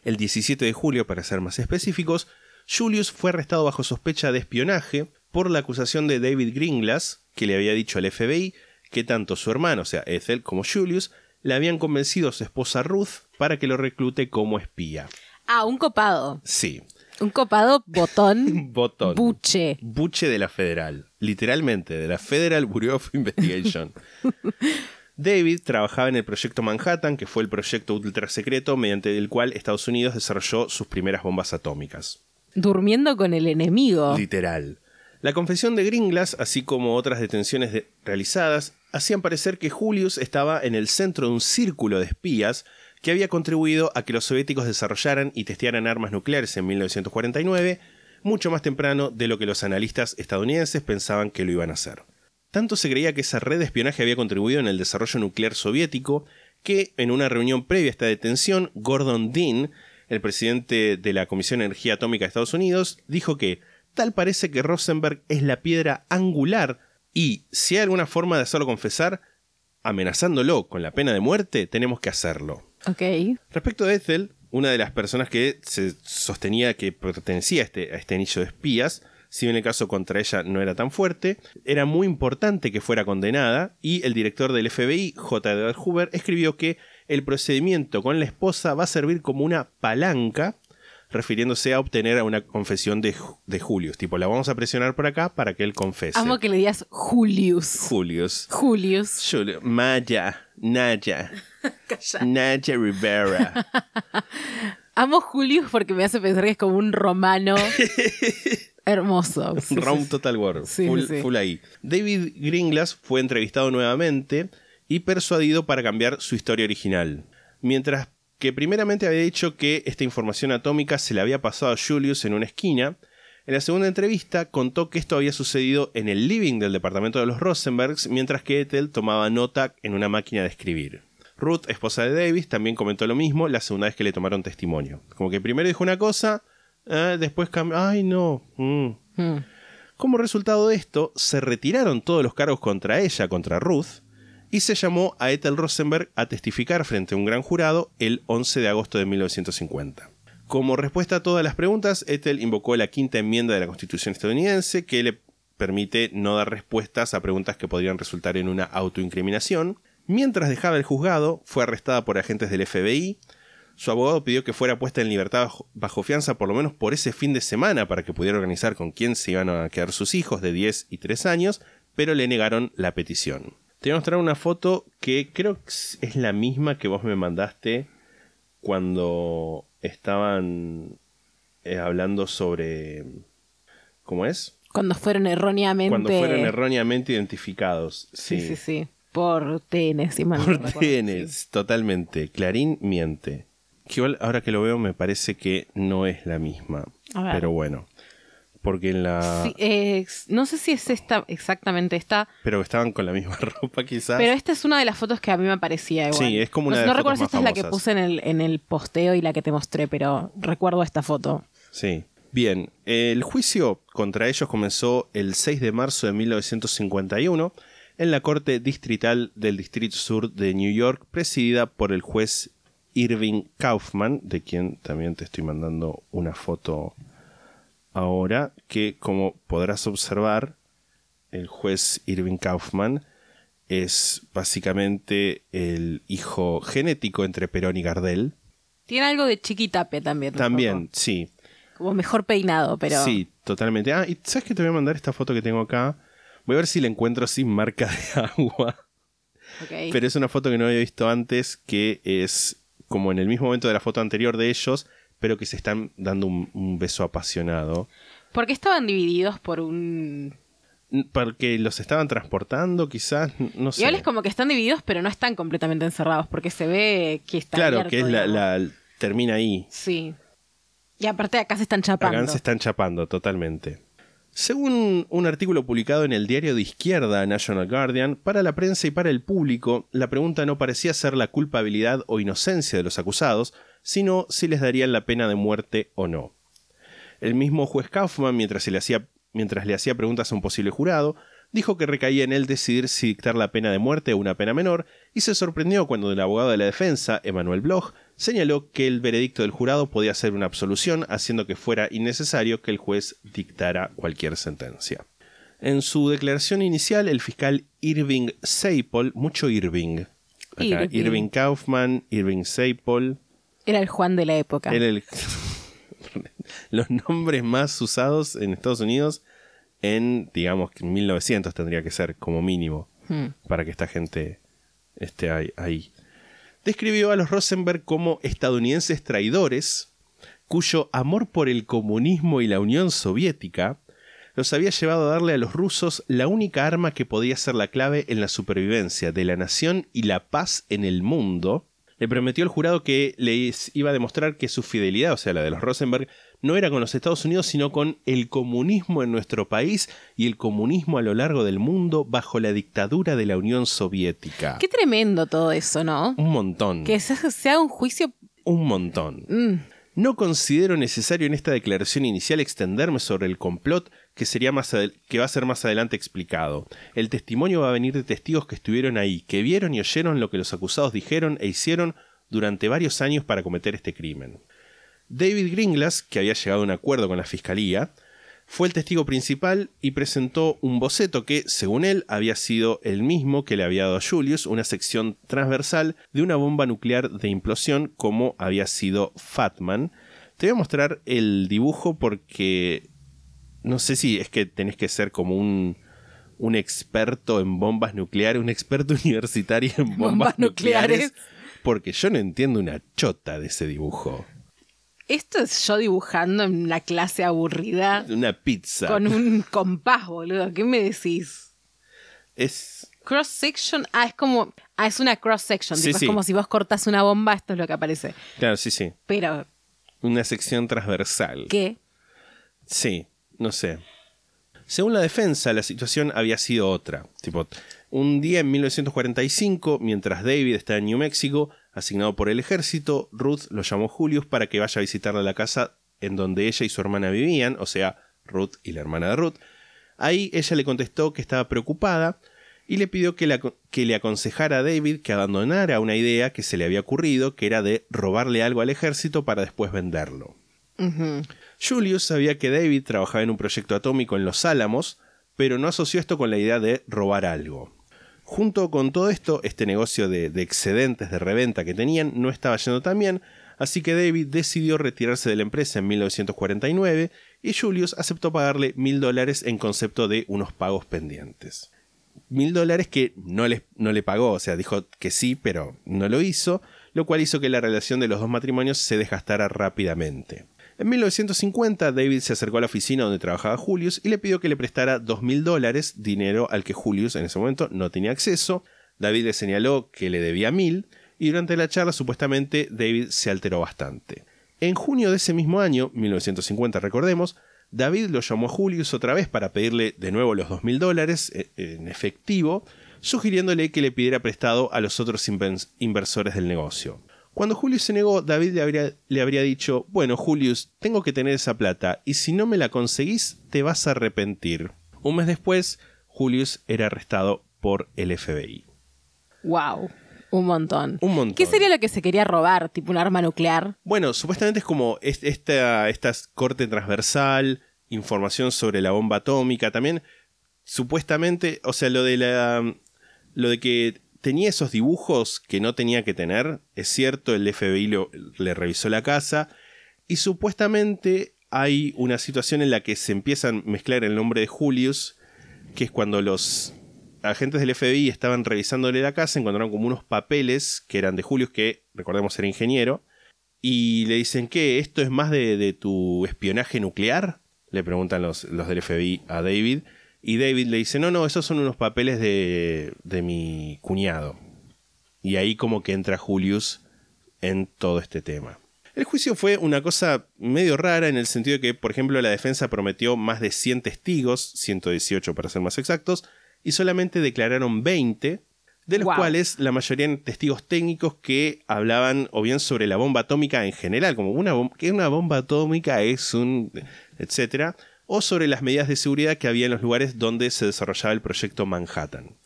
El 17 de julio, para ser más específicos, Julius fue arrestado bajo sospecha de espionaje por la acusación de David Greenglass, que le había dicho al FBI que tanto su hermano, o sea, Ethel, como Julius, le habían convencido a su esposa Ruth para que lo reclute como espía. Ah, un copado. Sí, Un copado botón. botón. Buche. Buche de la federal. Literalmente, de la Federal Bureau of Investigation. David trabajaba en el proyecto Manhattan, que fue el proyecto ultra secreto mediante el cual Estados Unidos desarrolló sus primeras bombas atómicas. Durmiendo con el enemigo. Literal. La confesión de Gringlas, así como otras detenciones de- realizadas, hacían parecer que Julius estaba en el centro de un círculo de espías que había contribuido a que los soviéticos desarrollaran y testearan armas nucleares en 1949, mucho más temprano de lo que los analistas estadounidenses pensaban que lo iban a hacer. Tanto se creía que esa red de espionaje había contribuido en el desarrollo nuclear soviético que, en una reunión previa a esta detención, Gordon Dean, el presidente de la Comisión de Energía Atómica de Estados Unidos, dijo que tal parece que Rosenberg es la piedra angular y, si hay alguna forma de hacerlo confesar, amenazándolo con la pena de muerte, tenemos que hacerlo. Ok. Respecto de Ethel, una de las personas que se sostenía que pertenecía a este, a este anillo de espías, si bien el caso contra ella no era tan fuerte, era muy importante que fuera condenada y el director del FBI, J. Edward Hoover, escribió que el procedimiento con la esposa va a servir como una palanca refiriéndose a obtener una confesión de, de Julius. Tipo, la vamos a presionar por acá para que él confese. Amo que le digas Julius. Julius. Julius. Julio- Maya, Naya, Naya Rivera. Amo Julius porque me hace pensar que es como un romano hermoso. Sí, sí, Round sí. Total War. Sí, full, ahí. David Gringlas fue entrevistado nuevamente y persuadido para cambiar su historia original. Mientras que primeramente había dicho que esta información atómica se le había pasado a Julius en una esquina, en la segunda entrevista contó que esto había sucedido en el living del departamento de los Rosenbergs, mientras que Ethel tomaba nota en una máquina de escribir. Ruth, esposa de Davis, también comentó lo mismo la segunda vez que le tomaron testimonio. Como que primero dijo una cosa, eh, después cambió. Ay, no. mm, Mm. como resultado de esto, se retiraron todos los cargos contra ella, contra Ruth, y se llamó a Ethel Rosenberg a testificar frente a un gran jurado el 11 de agosto de 1950. Como respuesta a todas las preguntas, Ethel invocó la quinta enmienda de la Constitución estadounidense que le permite no dar respuestas a preguntas que podrían resultar en una autoincriminación. Mientras dejaba el juzgado, fue arrestada por agentes del FBI. Su abogado pidió que fuera puesta en libertad bajo, fianza por lo menos por ese fin de semana para que pudiera organizar con quién se iban a quedar sus hijos de 10 y 3 años, pero le negaron la petición. Te voy a mostrar una foto que creo que es la misma que vos me mandaste cuando estaban eh, hablando sobre... ¿Cómo es? Cuando fueron erróneamente. Cuando fueron erróneamente identificados. Sí, sí, sí. Por TN, si mal no Por recuerdo. TN, totalmente. Clarín miente. Que igual, ahora que lo veo, me parece que no es la misma. A ver. Pero bueno. Porque en la. Sí, eh, no sé si es esta exactamente esta, Pero estaban con la misma ropa, quizás. pero esta es una de las fotos que a mí me parecía igual. Sí, es como una no, de no las recuerdo fotos si esta es la que puse en el, en el posteo y la que te mostré, pero recuerdo esta foto. Sí. Bien, el juicio contra ellos comenzó el 6 de marzo de 1951 en la Corte Distrital del Distrito Sur de New York, presidida por el juez Irving Kaufman, de quien también te estoy mandando una foto ahora, que como podrás observar, el juez Irving Kaufman es básicamente el hijo genético entre Perón y Gardel. Tiene algo de chiquitape también. También, sí, Como mejor peinado, pero. Sí, totalmente. Ah, y ¿sabes que te voy a mandar esta foto que tengo acá? Voy a ver si la encuentro sin marca de agua. Pero es una foto que no había visto antes, que es como en el mismo momento de la foto anterior de ellos, pero que se están dando un, un beso apasionado. ¿Por qué estaban divididos por un. Porque los estaban transportando, quizás, no sé. Igual es como que están divididos, pero no están completamente encerrados, porque se ve que está. claro, abierto, que es la- termina ahí. Sí. Y aparte acá se están chapando. Acá se están chapando totalmente. Según un artículo publicado en el diario de izquierda National Guardian, para la prensa y para el público, la pregunta no parecía ser la culpabilidad o inocencia de los acusados, sino si les darían la pena de muerte o no. El mismo juez Kaufman, mientras, le, hacía, mientras le hacía preguntas a un posible jurado, dijo que recaía en él decidir si dictar la pena de muerte o una pena menor, y se sorprendió cuando el abogado de la defensa, Emanuel Bloch, señaló que el veredicto del jurado podía ser una absolución, haciendo que fuera innecesario que el juez dictara cualquier sentencia. En su declaración inicial, el fiscal Irving Seipol, mucho Irving, acá, Irving. Irving Kaufman, Irving Seipol, Era el Juan de la época. era el- los nombres más usados en Estados Unidos en, digamos, que 1900 tendría que ser como mínimo Hmm. para que esta gente esté ahí, ahí. Describió a los Rosenberg como estadounidenses traidores, cuyo amor por el comunismo y la Unión Soviética los había llevado a darle a los rusos la única arma que podía ser la clave en la supervivencia de la nación y la paz en el mundo. Le prometió al jurado que les iba a demostrar que su fidelidad, o sea, la de los Rosenberg, no era con los Estados Unidos, sino con el comunismo en nuestro país y el comunismo a lo largo del mundo bajo la dictadura de la Unión Soviética. Qué tremendo todo eso, ¿no? Un montón. Que se, se haga un juicio. Un montón. mm, No considero necesario en esta declaración inicial extenderme sobre el complot que, sería más que va a ser más adelante explicado. El testimonio va a venir de testigos que estuvieron ahí, que vieron y oyeron lo que los acusados dijeron e hicieron durante varios años para cometer este crimen. David Gringlas, que había llegado a un acuerdo con la fiscalía, fue el testigo principal y presentó un boceto que, según él, había sido el mismo que le había dado a Julius, una sección transversal de una bomba nuclear de implosión como había sido Fatman, Te voy a mostrar el dibujo porque no sé si es que tenés que ser como un, un experto en bombas nucleares, un experto universitario en bombas, Bombas nucleares. nucleares, porque yo no entiendo una chota de ese dibujo. Esto es yo dibujando en la clase aburrida Una pizza. con un compás, boludo. ¿Qué me decís? Es Cross section. Ah, es como. Ah, es una cross section. Sí, tipo, sí. Es como si vos cortás una bomba, esto es lo que aparece. Claro, sí, sí. Pero, Una sección transversal. ¿qué? Sí, no sé. Según la defensa, la situación había sido otra. Tipo, un día en 1945, mientras David está en New México, asignado por el ejército, Ruth lo llamó Julius para que vaya a visitarle a la casa en donde ella y su hermana vivían, o sea, Ruth y la hermana de Ruth. Ahí ella le contestó que estaba preocupada y le pidió que, la- que le aconsejara a David que abandonara una idea que se le había ocurrido, que era de robarle algo al ejército para después venderlo. Julius sabía que David trabajaba en un proyecto atómico en Los Álamos, pero no asoció esto con la idea de robar algo. Junto con todo esto, este negocio de, de excedentes de reventa que tenían no estaba yendo tan bien, así que David decidió retirarse de la empresa en 1949 y Julius aceptó pagarle mil dólares en concepto de unos pagos pendientes. Mil dólares que no le, no le pagó, o sea, dijo que sí, pero no lo hizo, lo cual hizo que la relación de los dos matrimonios se desgastara rápidamente. En 1950, David se acercó a la oficina donde trabajaba Julius y le pidió que le prestara dos mil dólares, dinero al que Julius en ese momento no tenía acceso. David le señaló que le debía mil y durante la charla supuestamente David se alteró bastante. En junio de ese mismo año, 1950 recordemos, David lo llamó a Julius otra vez para pedirle de nuevo los dos mil dólares eh, en efectivo, sugiriéndole que le pidiera prestado a los otros inversores del negocio. Cuando Julius se negó, David le habría, le habría dicho, bueno Julius, tengo que tener esa plata, y si no me la conseguís, te vas a arrepentir. Un mes después, Julius era arrestado por el FBI. Wow. Un montón. Un montón. ¿Qué sería lo que se quería robar? ¿Tipo un arma nuclear? Bueno, supuestamente es como es- esta, esta corte transversal, información sobre la bomba atómica, también supuestamente, o sea, lo de la lo de que tenía esos dibujos que no tenía que tener, es cierto, el FBI le revisó la casa y supuestamente hay una situación en la que se empieza a mezclar el nombre de Julius, que es cuando los agentes del FBI estaban revisándole la casa, encontraron como unos papeles que eran de Julius, que recordemos era ingeniero, y le dicen que esto es más de, de tu espionaje nuclear, le preguntan los, los del FBI a David, y David le dice, no, no, esos son unos papeles de, de mi cuñado. Y ahí como que entra Julius en todo este tema. El juicio fue una cosa medio rara en el sentido de que, por ejemplo, la defensa prometió más de 100 testigos, 118 para ser más exactos, y solamente declararon 20, de los Wow. cuales la mayoría eran testigos técnicos que hablaban o bien sobre la bomba atómica en general, como una que una bomba atómica es un... etcétera, o sobre las medidas de seguridad que había en los lugares donde se desarrollaba el proyecto Manhattan.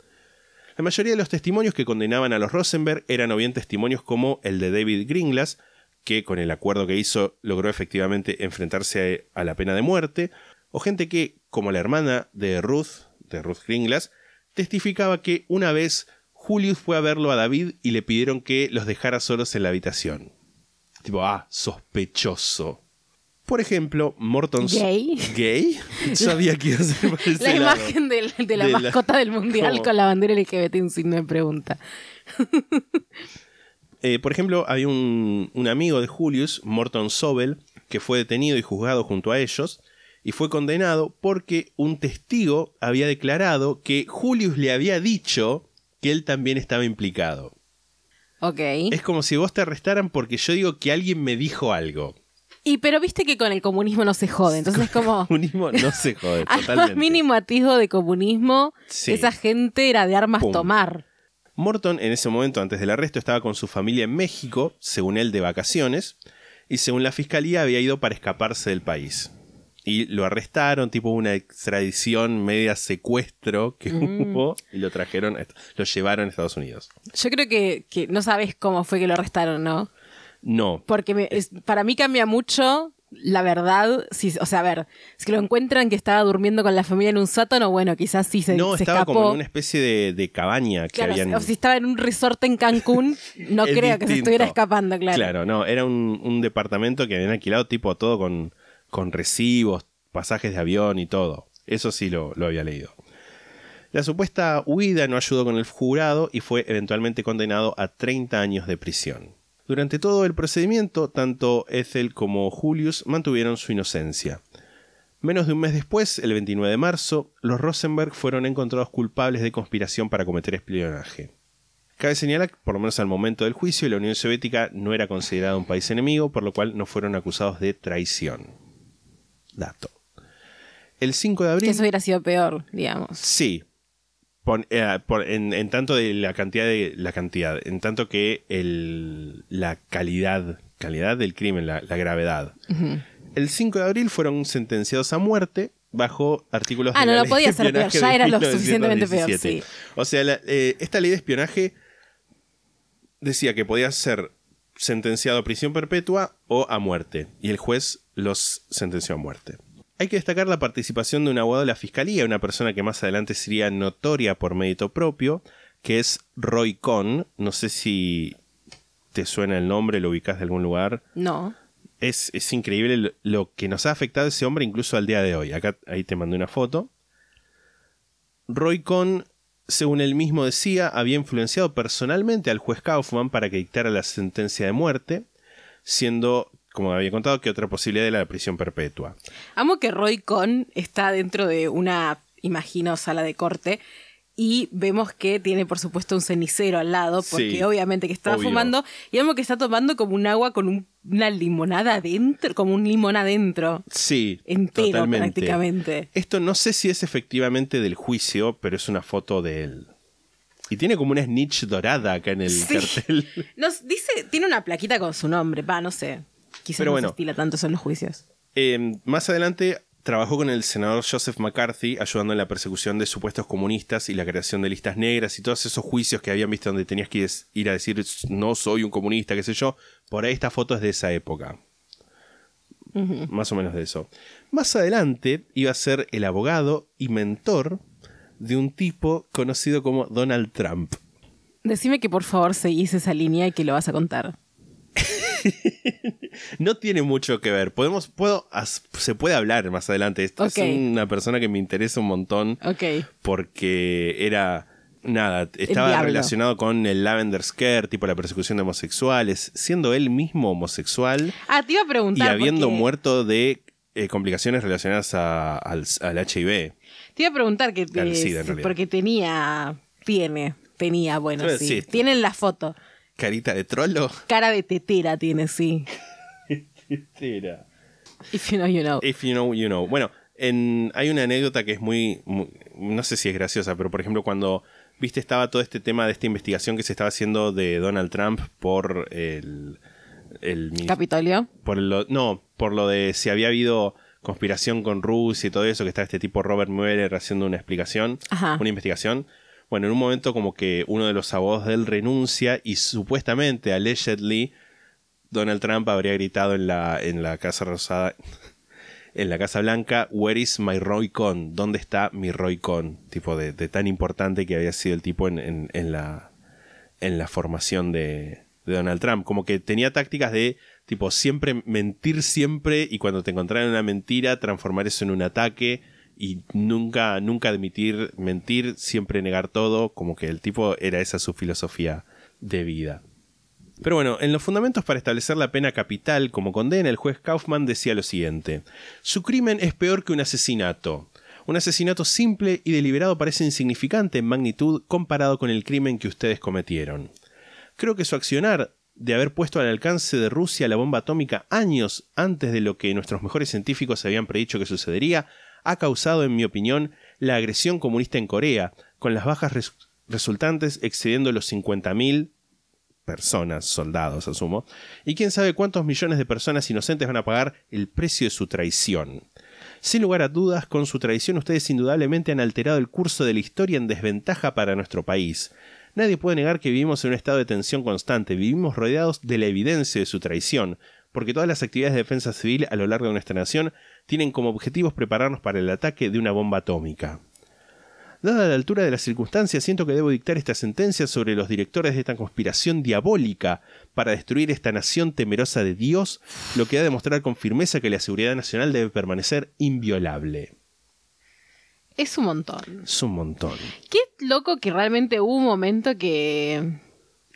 La mayoría de los testimonios que condenaban a los Rosenberg eran o bien testimonios como el de David Gringlas, que con el acuerdo que hizo logró efectivamente enfrentarse a, la pena de muerte, o gente que, como la hermana de Ruth, de Ruth Gringlas, testificaba que una vez Julius fue a verlo a David y le pidieron que los dejara solos en la habitación. Tipo, ah, sospechoso. Por ejemplo, Morton... ¿Gay? ¿Gay? Sabía que iba a ser por ese La lado. imagen de la De la- mascota del mundial ¿Cómo? con la bandera LGBT, un signo de pregunta. Eh, por ejemplo, había un, un amigo de Julius, Morton Sobel, que fue detenido y juzgado junto a ellos, y fue condenado porque un testigo había declarado que Julius le había dicho que él también estaba implicado. Ok. Es como si vos te arrestaran porque yo digo que alguien me dijo algo. Y pero viste que con el comunismo no se jode, entonces es como... Comunismo no se jode, Al totalmente. mínimo atisbo de comunismo, Sí. esa gente era de armas Pum. tomar. Morton en ese momento, antes del arresto, estaba con su familia en México, según él de vacaciones, y según la fiscalía había ido para escaparse del país. Y lo arrestaron, tipo una extradición media secuestro que hubo, y lo trajeron, lo llevaron a Estados Unidos. Yo creo que, que no sabes cómo fue que lo arrestaron, ¿no? No, Porque me- es- para mí cambia mucho la verdad, si, o sea, a ver, si lo encuentran que estaba durmiendo con la familia en un sótano, bueno, quizás sí se, no, se estaba escapó. como en una especie de, de cabaña que Claro, habían. o si estaba en un resort en Cancún, no creo que se estuviera escapando, claro. Claro, no, era un, un departamento que habían alquilado tipo todo con, con recibos, pasajes de avión y todo. Eso sí lo, lo había leído. La supuesta huida no ayudó con el jurado y fue eventualmente condenado a 30 años de prisión. Durante todo el procedimiento, tanto Ethel como Julius mantuvieron su inocencia. Menos de un mes después, el 29 de marzo, los Rosenberg fueron encontrados culpables de conspiración para cometer espionaje. Cabe señalar que, por lo menos al momento del juicio, la Unión Soviética no era considerada un país enemigo, por lo cual no fueron acusados de traición. Dato. El 5 de Que abril. eso hubiera sido peor, digamos. Sí. Eh, por- en, en tanto de la cantidad de la cantidad, en tanto que el, la calidad, calidad del crimen, la, la gravedad. El 5 de abril fueron sentenciados a muerte bajo artículos Ah, de no, la no ley podía de ser peor, ya era lo suficientemente peor, 1917. sí. O sea, la- eh, esta ley de espionaje decía que podía ser sentenciado a prisión perpetua o a muerte, y el juez los sentenció a muerte. Hay que destacar la participación de un abogado de la fiscalía, una persona que más adelante sería notoria por mérito propio, que es Roy Cohn. No sé si te suena el nombre, lo ubicas de algún lugar. No. Es, es increíble lo, lo que nos ha afectado ese hombre incluso al día de hoy. Acá ahí te mandé una foto. Roy Cohn, según él mismo decía, había influenciado personalmente al juez Kaufman para que dictara la sentencia de muerte, siendo, como había contado, que otra posibilidad era la prisión perpetua. Amo que Roy Cohn está dentro de una, imagino, sala de corte y vemos que tiene, por supuesto, un cenicero al lado, porque Sí, obviamente que estaba obvio. fumando y amo que está tomando como un agua con un- una limonada adentro, como un limón adentro. Sí, Entero, totalmente. prácticamente. Esto no sé si es efectivamente del juicio, pero es una foto de él. Y tiene como una snitch dorada acá en el Sí. cartel. Nos dice, tiene una plaquita con su nombre, va, no sé. Quizás Pero no bueno. se estila tanto eso en los juicios. Eh, más adelante trabajó con el senador Joseph McCarthy ayudando en la persecución de supuestos comunistas y la creación de listas negras y todos esos juicios que habían visto donde tenías que ir- ir a decir no soy un comunista, qué sé yo. Por ahí esta foto es de esa época. Más o menos de eso. Más adelante iba a ser el abogado y mentor de un tipo conocido como Donald Trump. Decime que por favor seguís esa línea y que lo vas a contar. No tiene mucho que ver. Podemos, puedo, as- se puede hablar más adelante. Esto Ok. Es una persona que me interesa un montón Ok. porque era nada, estaba relacionado con el Lavender Scare, tipo la persecución de homosexuales, siendo él mismo homosexual Ah, te iba a y preguntar. habiendo porque- muerto de eh, complicaciones relacionadas a- al, al HIV. Te iba a preguntar que SIDA, sí, realidad. porque tenía, tiene, tenía, bueno, Eh, sí. sí. Tiene en la foto. Carita de trolo. Cara de tetera tiene, sí. Era. If you know, you know. If you know, you know. Bueno, en- hay una anécdota que es muy, muy- No sé si es graciosa, pero por ejemplo, cuando. Viste, estaba todo este tema de esta investigación que se estaba haciendo de Donald Trump por el. el Capitolio. por lo, no, por lo de si había habido conspiración con Rusia y todo eso, que está este tipo Robert Mueller haciendo una explicación, Ajá. una investigación. Bueno, en un momento como que uno de los abogados de él renuncia y supuestamente, allegedly, Donald Trump habría gritado en la, en la Casa Rosada, en la Casa Blanca, Where is my Roy Cohn? ¿Dónde está mi Roy Cohn? Tipo de, de tan importante que había sido el tipo en, en- en la, en la formación de, de Donald Trump. Como que tenía tácticas de tipo siempre mentir siempre y cuando te encontraran una mentira transformar eso en un ataque y nunca nunca admitir mentir, siempre negar todo, como que el tipo era esa su filosofía de vida. Pero bueno, en los fundamentos para establecer la pena capital como condena, el juez Kaufman decía lo siguiente: Su crimen es peor que un asesinato. Un asesinato simple y deliberado parece insignificante en magnitud comparado con el crimen que ustedes cometieron. Creo que su accionar de haber puesto al alcance de Rusia la bomba atómica años antes de lo que nuestros mejores científicos habían predicho que sucedería, ha causado, en mi opinión, la agresión comunista en Corea, con las bajas res- resultantes excediendo los 50.000 personas, soldados, asumo, y quién sabe cuántos millones de personas inocentes van a pagar el precio de su traición. Sin lugar a dudas, con su traición ustedes indudablemente han alterado el curso de la historia en desventaja para nuestro país. Nadie puede negar que vivimos en un estado de tensión constante, vivimos rodeados de la evidencia de su traición, porque todas las actividades de defensa civil a lo largo de nuestra nación tienen como objetivos prepararnos para el ataque de una bomba atómica. Dada la altura de las circunstancias, siento que debo dictar esta sentencia sobre los directores de esta conspiración diabólica para destruir esta nación temerosa de Dios, lo que ha de demostrar con firmeza que la seguridad nacional debe permanecer inviolable. Es un montón. Es un montón. Qué loco que realmente hubo un momento que.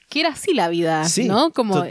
que era así la vida, Sí, ¿no? Como.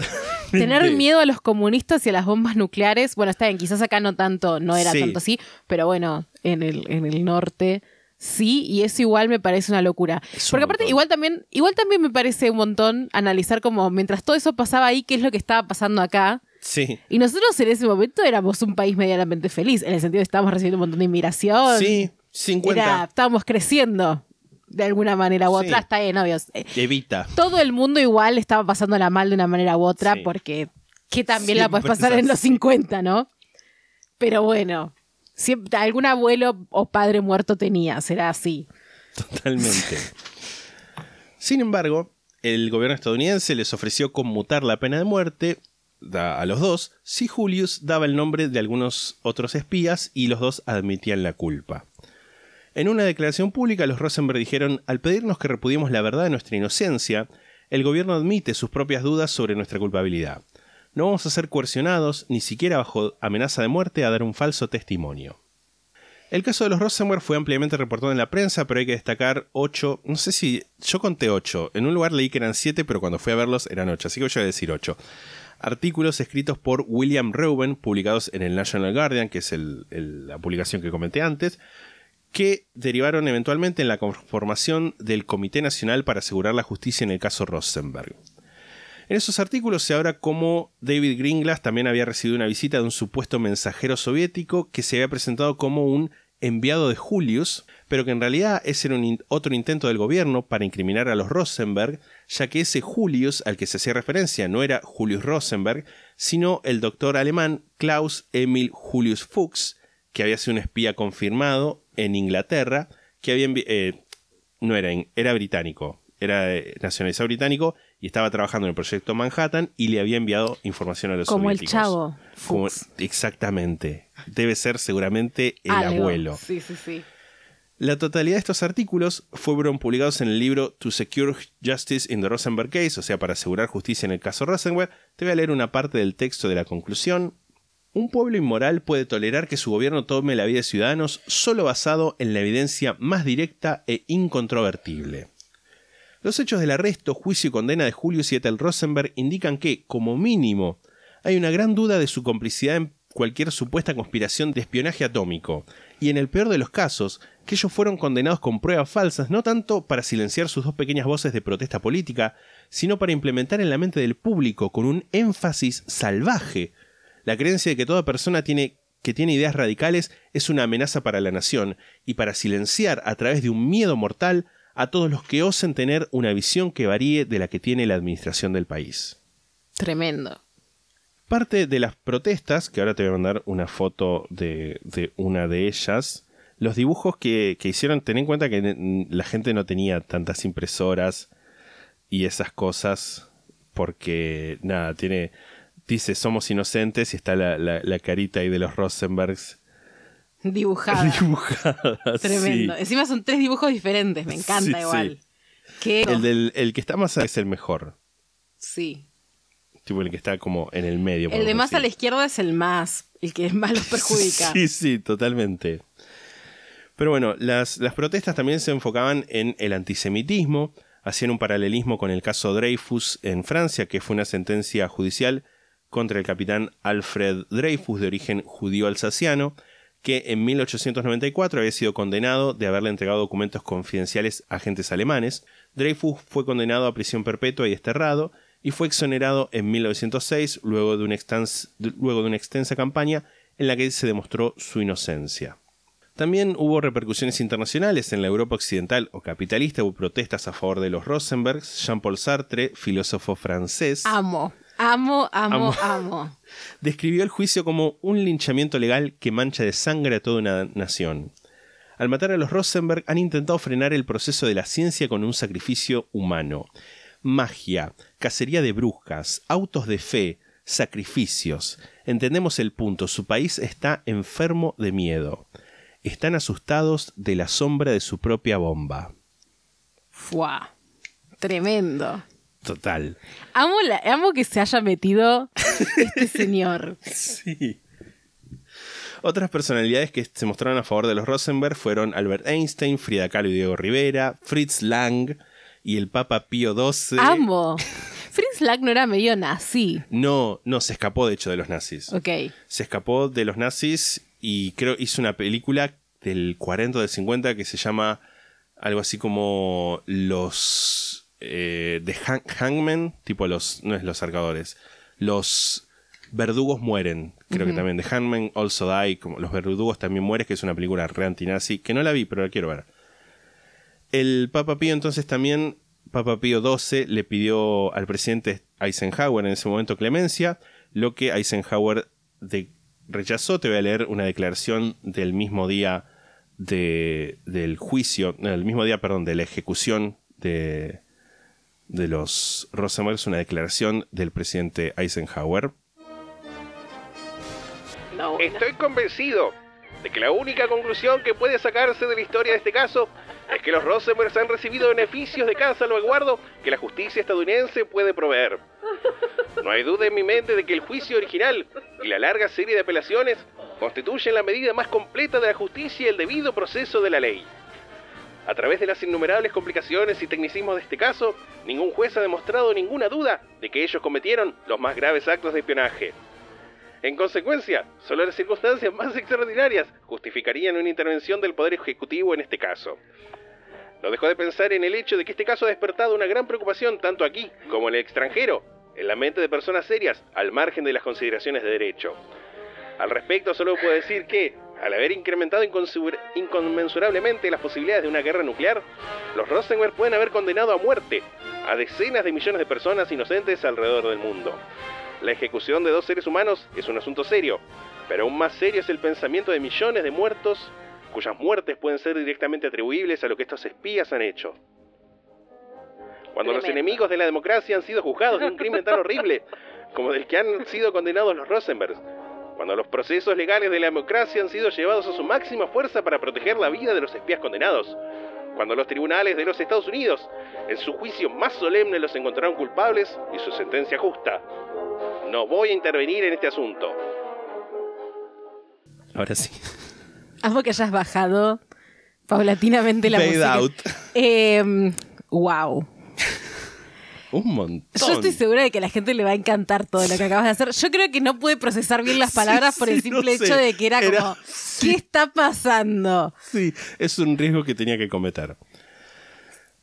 Tener miedo a los comunistas y a las bombas nucleares. Bueno, está bien, quizás acá no tanto, no era Sí. tanto así, pero bueno, en el, en el norte sí, y eso igual me parece una locura. Es un Porque aparte, montón. igual también, igual también me parece un montón analizar como mientras todo eso pasaba ahí, qué es lo que estaba pasando acá. Sí. Y nosotros en ese momento éramos un país medianamente feliz, en el sentido de que estábamos recibiendo un montón de inmigración. Sí, 50. Era, estábamos creciendo de alguna manera u Sí. otra, está bien, obvio. Eh, Evita. Todo el mundo igual estaba pasándola mal de una manera u otra, Sí. porque que también la puedes pasar en los así. 50, ¿no? Pero bueno, siempre, algún abuelo o padre muerto tenía, será así. Totalmente. Sin embargo, el gobierno estadounidense les ofreció conmutar la pena de muerte a los dos si Julius daba el nombre de algunos otros espías y los dos admitían la culpa. En una declaración pública, los Rosenberg dijeron, al pedirnos que repudiemos la verdad de nuestra inocencia, el gobierno admite sus propias dudas sobre nuestra culpabilidad. No vamos a ser coercionados, ni siquiera bajo amenaza de muerte, a dar un falso testimonio. El caso de los Rosenberg fue ampliamente reportado en la prensa, pero hay que destacar ocho, no sé si, yo conté ocho, en un lugar leí que eran siete, pero cuando fui a verlos eran ocho, así que voy a decir ocho. Artículos escritos por William Reuben, publicados en el National Guardian, que es la publicación que comenté antes, que derivaron eventualmente en la conformación del Comité Nacional para asegurar la justicia en el caso Rosenberg. En esos artículos se habla cómo David Greenglass también había recibido una visita de un supuesto mensajero soviético que se había presentado como un enviado de Julius, pero que en realidad ese era otro intento del gobierno para incriminar a los Rosenberg, ya que ese Julius al que se hacía referencia no era Julius Rosenberg, sino el doctor alemán Klaus Emil Julius Fuchs, que había sido un espía confirmado en Inglaterra, que había eh, no era, era británico, era eh, nacionalizado británico y estaba trabajando en el proyecto Manhattan y le había enviado información a los Como el chavo. Como- exactamente. Debe ser seguramente el Algo. abuelo. Sí, sí, sí. La totalidad de estos artículos fueron publicados en el libro To Secure Justice in the Rosenberg Case, o sea, para asegurar justicia en el caso Rosenberg. Te voy a leer una parte del texto de la conclusión. Un pueblo inmoral puede tolerar que su gobierno tome la vida de ciudadanos solo basado en la evidencia más directa e incontrovertible. Los hechos del arresto, juicio y condena de Julius y Rosenberg indican que, como mínimo, hay una gran duda de su complicidad en cualquier supuesta conspiración de espionaje atómico, y en el peor de los casos, que ellos fueron condenados con pruebas falsas no tanto para silenciar sus dos pequeñas voces de protesta política, sino para implementar en la mente del público con un énfasis salvaje la creencia de que toda persona tiene, que tiene ideas radicales es una amenaza para la nación, y para silenciar a través de un miedo mortal a todos los que osen tener una visión que varíe de la que tiene la administración del país. Tremendo. Parte de las protestas, que ahora te voy a mandar una foto de, de una de ellas, los dibujos que, que hicieron, ten en cuenta que la gente no tenía tantas impresoras y esas cosas, porque nada, tiene, dice somos inocentes y está la, la- la carita ahí de los Rosenbergs Dibujada. dibujada. Tremendo. sí. Encima son tres dibujos diferentes, me encanta Sí, igual. sí. El, del, el que está más es el mejor, Sí. tipo el que está como en el medio. El de más a la izquierda es el más, el que más los perjudica. Sí, sí, totalmente. Pero bueno, las, las protestas también se enfocaban en el antisemitismo, hacían un paralelismo con el caso Dreyfus en Francia, que fue una sentencia judicial contra el capitán Alfred Dreyfus, de origen judío alsaciano, que en 1894 había sido condenado de haberle entregado documentos confidenciales a agentes alemanes. Dreyfus fue condenado a prisión perpetua y desterrado, y fue exonerado en 1906 luego de, una extensa campaña en la que se demostró su inocencia. También hubo repercusiones internacionales en la Europa occidental o capitalista, hubo protestas a favor de los Rosenbergs. Jean-Paul Sartre, filósofo francés, Amo, amo, amo, Amo. amo. describió el juicio como un linchamiento legal que mancha de sangre a toda una nación. Al matar a los Rosenberg han intentado frenar el proceso de la ciencia con un sacrificio humano. Magia, cacería de brujas, autos de fe, sacrificios. Entendemos el punto, su país está enfermo de miedo. Están asustados de la sombra de su propia bomba. Fuá. Tremendo. Total. Amo, la- amo que se haya metido este señor. Sí. Otras personalidades que se mostraron a favor de los Rosenberg fueron Albert Einstein, Frida Kahlo y Diego Rivera, Fritz Lang y el Papa Pío XII. Amo. Fritz Lang no era medio nazi. No, no, se escapó de hecho de los nazis. Ok. Se escapó de los nazis y creo hizo una película del 40 o del 50 que se llama algo así como los eh, de hang- Hangman, tipo los, no es los arcadores, los verdugos mueren, creo que también, de Hangman Also Die, como los verdugos también mueren, que es una película re antinazi, que no la vi, pero la quiero ver. El Papa Pío entonces también, Papa Pío XII le pidió al presidente Eisenhower en ese momento clemencia, lo que Eisenhower de- rechazó. Te voy a leer una declaración del mismo día de- del juicio, no, del mismo día, perdón, de la ejecución de, de los Rosenberg, es una declaración del presidente Eisenhower. Estoy convencido de que la única conclusión que puede sacarse de la historia de este caso es que los Rosenberg han recibido beneficios de cada salvaguardo que la justicia estadounidense puede proveer. No hay duda en mi mente de que el juicio original y la larga serie de apelaciones constituyen la medida más completa de la justicia y el debido proceso de la ley. A través de las innumerables complicaciones y tecnicismos de este caso, ningún juez ha demostrado ninguna duda de que ellos cometieron los más graves actos de espionaje. En consecuencia, solo las circunstancias más extraordinarias justificarían una intervención del Poder Ejecutivo en este caso. No dejó de pensar en el hecho de que este caso ha despertado una gran preocupación tanto aquí como en el extranjero, en la mente de personas serias, al margen de las consideraciones de derecho. Al respecto, solo puedo decir que, al haber incrementado inconmensurablemente las posibilidades de una guerra nuclear, los Rosenberg pueden haber condenado a muerte a decenas de millones de personas inocentes alrededor del mundo. La ejecución de dos seres humanos es un asunto serio, pero aún más serio es el pensamiento de millones de muertos cuyas muertes pueden ser directamente atribuibles a lo que estos espías han hecho. Cuando los enemigos de la democracia han sido juzgados de un crimen tan horrible como del que han sido condenados los Rosenberg, cuando los procesos legales de la democracia han sido llevados a su máxima fuerza para proteger la vida de los espías condenados, cuando los tribunales de los Estados Unidos, en su juicio más solemne, los encontraron culpables y su sentencia justa. No voy a intervenir en este asunto. Ahora sí. Amo que hayas bajado paulatinamente la Fade música. out. Eh, wow. Un montón. Yo estoy segura de que a la gente le va a encantar todo lo que acabas de hacer. Yo creo que no pude procesar bien las Sí, palabras por el simple no sé. hecho de que era, Era- como, sí. ¿qué está pasando? Sí, es un riesgo que tenía que cometer.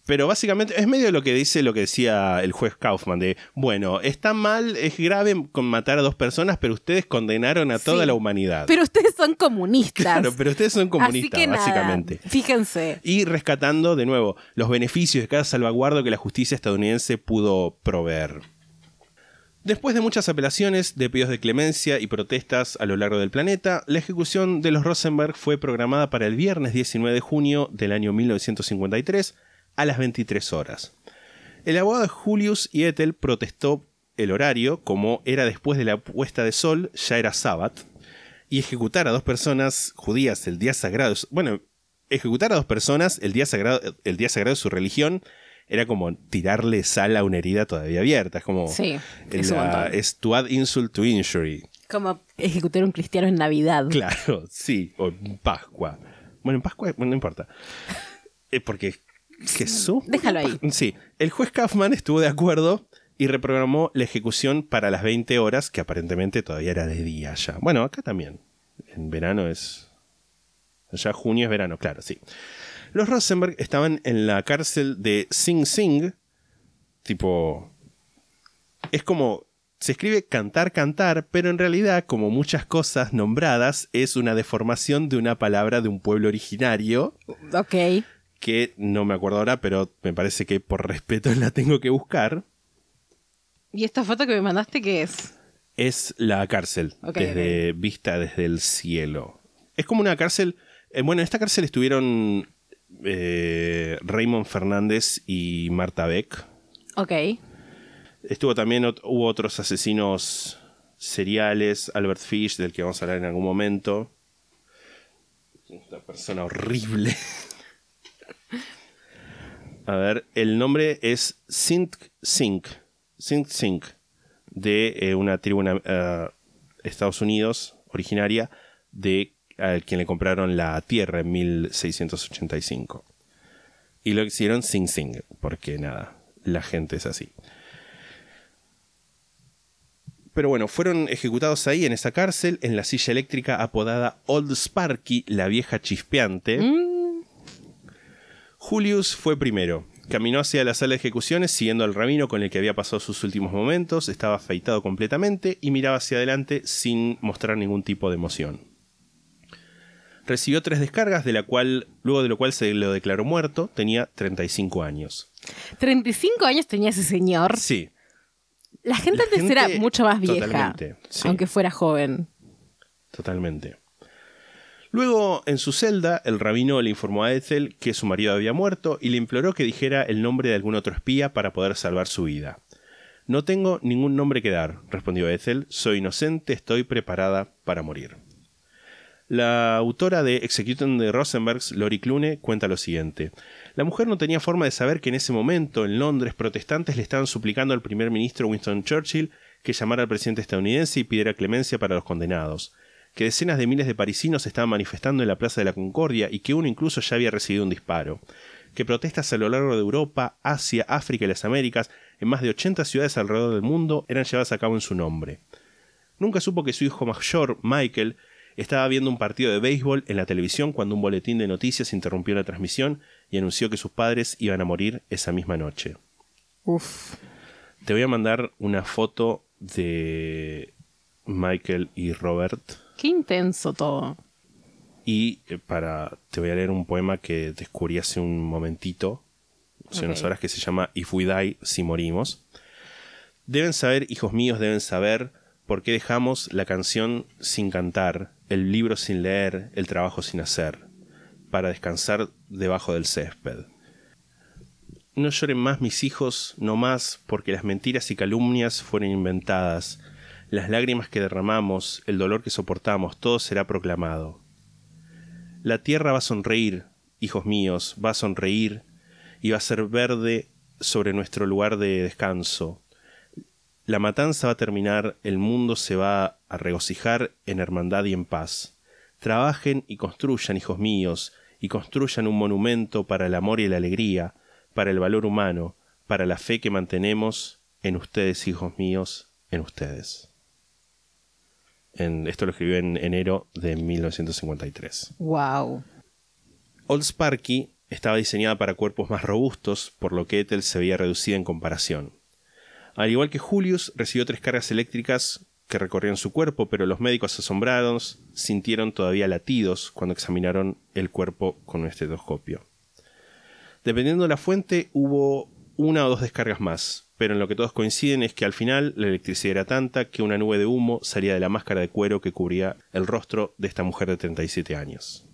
Pero básicamente es medio lo que dice lo que decía el juez Kaufman de, bueno, está mal, es grave con matar a dos personas, pero ustedes condenaron a toda Sí. la humanidad. Pero ustedes son comunistas. claro, pero ustedes son Así comunistas, nada, básicamente. fíjense. Y rescatando de nuevo los beneficios de cada salvaguardo que la justicia estadounidense pudo proveer. Después de muchas apelaciones, de pedidos de clemencia y protestas a lo largo del planeta, la ejecución de los Rosenberg fue programada para el viernes 19 de junio del año 1953 a las 23 horas. El abogado de Julius y Ethel protestó el horario, como era después de la puesta de sol, ya era sábado, y ejecutar a dos personas judías el día sagrado, bueno, ejecutar a dos personas el día sagrado, el día sagrado de su religión era como tirarle sal a una herida todavía abierta, es como Sí, la- es montón. es to add insult to injury. Como ejecutar un cristiano en Navidad. Claro, sí, o en Pascua. Bueno, en Pascua no importa. Eh, porque Jesús. Déjalo ahí. Sí, el juez Kaufman estuvo de acuerdo y reprogramó la ejecución para las 20 horas, que aparentemente todavía era de día ya. Bueno, acá también. En verano es. Ya junio es verano, claro, sí. Los Rosenberg estaban en la cárcel de Sing Sing. Tipo. Es como. Se escribe cantar, cantar, pero en realidad, como muchas cosas nombradas, es una deformación de una palabra de un pueblo originario Ok. Que no me acuerdo ahora, pero me parece que por respeto la tengo que buscar. ¿Y esta foto que me mandaste qué es? Es la cárcel, desde vista desde el cielo. Es como una cárcel. eh, bueno, en esta cárcel estuvieron eh, Raymond Fernández y Marta Beck. Ok. Estuvo también hubo otros asesinos seriales, Albert Fish, del que vamos a hablar en algún momento. Una persona horrible. A ver, el nombre es Sint Sink. Sint Sink. De eh, una tribu en eh, Estados Unidos, originaria, de quien le compraron la tierra en 1685. Y lo hicieron Sing Sing, porque nada, la gente es así. Pero bueno, fueron ejecutados ahí en esa cárcel, en la silla eléctrica apodada Old Sparky, la vieja chispeante. Julius fue primero. Caminó hacia la sala de ejecuciones siguiendo al rabino con el que había pasado sus últimos momentos, estaba afeitado completamente y miraba hacia adelante sin mostrar ningún tipo de emoción. Recibió tres descargas, de la cual, luego de lo cual se lo declaró muerto, tenía 35 años. 35 años tenía ese señor. Sí, La gente La antes gente- era mucho más vieja, totalmente, sí. aunque fuera joven. Totalmente. Luego, en su celda, el rabino le informó a Ethel que su marido había muerto y le imploró que dijera el nombre de algún otro espía para poder salvar su vida. No tengo ningún nombre que dar, respondió Ethel. Soy inocente, estoy preparada para morir. La autora de Executing the Rosenbergs, Lori Clune, cuenta lo siguiente. La mujer no tenía forma de saber que en ese momento, en Londres, protestantes le estaban suplicando al primer ministro Winston Churchill que llamara al presidente estadounidense y pidiera clemencia para los condenados, que decenas de miles de parisinos se estaban manifestando en la Plaza de la Concordia y que uno incluso ya había recibido un disparo, que protestas a lo largo de Europa, Asia, África y las Américas, en más de 80 ciudades alrededor del mundo, eran llevadas a cabo en su nombre. Nunca supo que su hijo mayor, Michael, estaba viendo un partido de béisbol en la televisión cuando un boletín de noticias interrumpió la transmisión y anunció que sus padres iban a morir esa misma noche. Uf. Te voy a mandar una foto de Michael y Robert Qué intenso todo. y eh, para te voy a leer un poema que descubrí hace un momentito, hace unas Ok. horas que se llama If We Die, si morimos. Deben saber, hijos míos, deben saber por qué dejamos la canción sin cantar, el libro sin leer, el trabajo sin hacer, para descansar debajo del césped. No lloren más mis hijos, no más, porque las mentiras y calumnias fueron inventadas, las lágrimas que derramamos, el dolor que soportamos, todo será proclamado. La tierra va a sonreír, hijos míos, va a sonreír y va a ser verde sobre nuestro lugar de descanso. La matanza va a terminar, el mundo se va a regocijar en hermandad y en paz. Trabajen y construyan, hijos míos, y construyan un monumento para el amor y la alegría, para el valor humano, para la fe que mantenemos en ustedes, hijos míos, en ustedes. En, esto lo escribió en enero de 1953. Wow. Old Sparky estaba diseñada para cuerpos más robustos, por lo que Ethel se veía reducida en comparación. Al igual que Julius, recibió tres cargas eléctricas que recorrían su cuerpo, pero los médicos asombrados sintieron todavía latidos cuando examinaron el cuerpo con un estetoscopio. Dependiendo de la fuente, hubo una o dos descargas más, pero en lo que todos coinciden es que al final la electricidad era tanta que una nube de humo salía de la máscara de cuero que cubría el rostro de esta mujer de 37 años.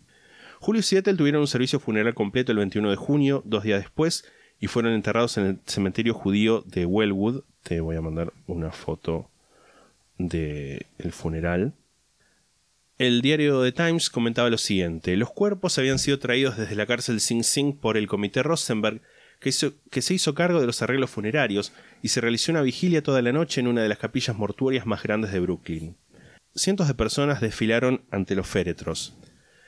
Julius y Ethel tuvieron un servicio funeral completo el 21 de junio, dos días después, y fueron enterrados en el cementerio judío de Wellwood. Te voy a mandar una foto del el funeral. El diario The Times comentaba lo siguiente: Los cuerpos habían sido traídos desde la cárcel Sing Sing por el comité Rosenberg, que, se hizo cargo de los arreglos funerarios y se realizó una vigilia toda la noche en una de las capillas mortuorias más grandes de Brooklyn. Cientos de personas desfilaron ante los féretros.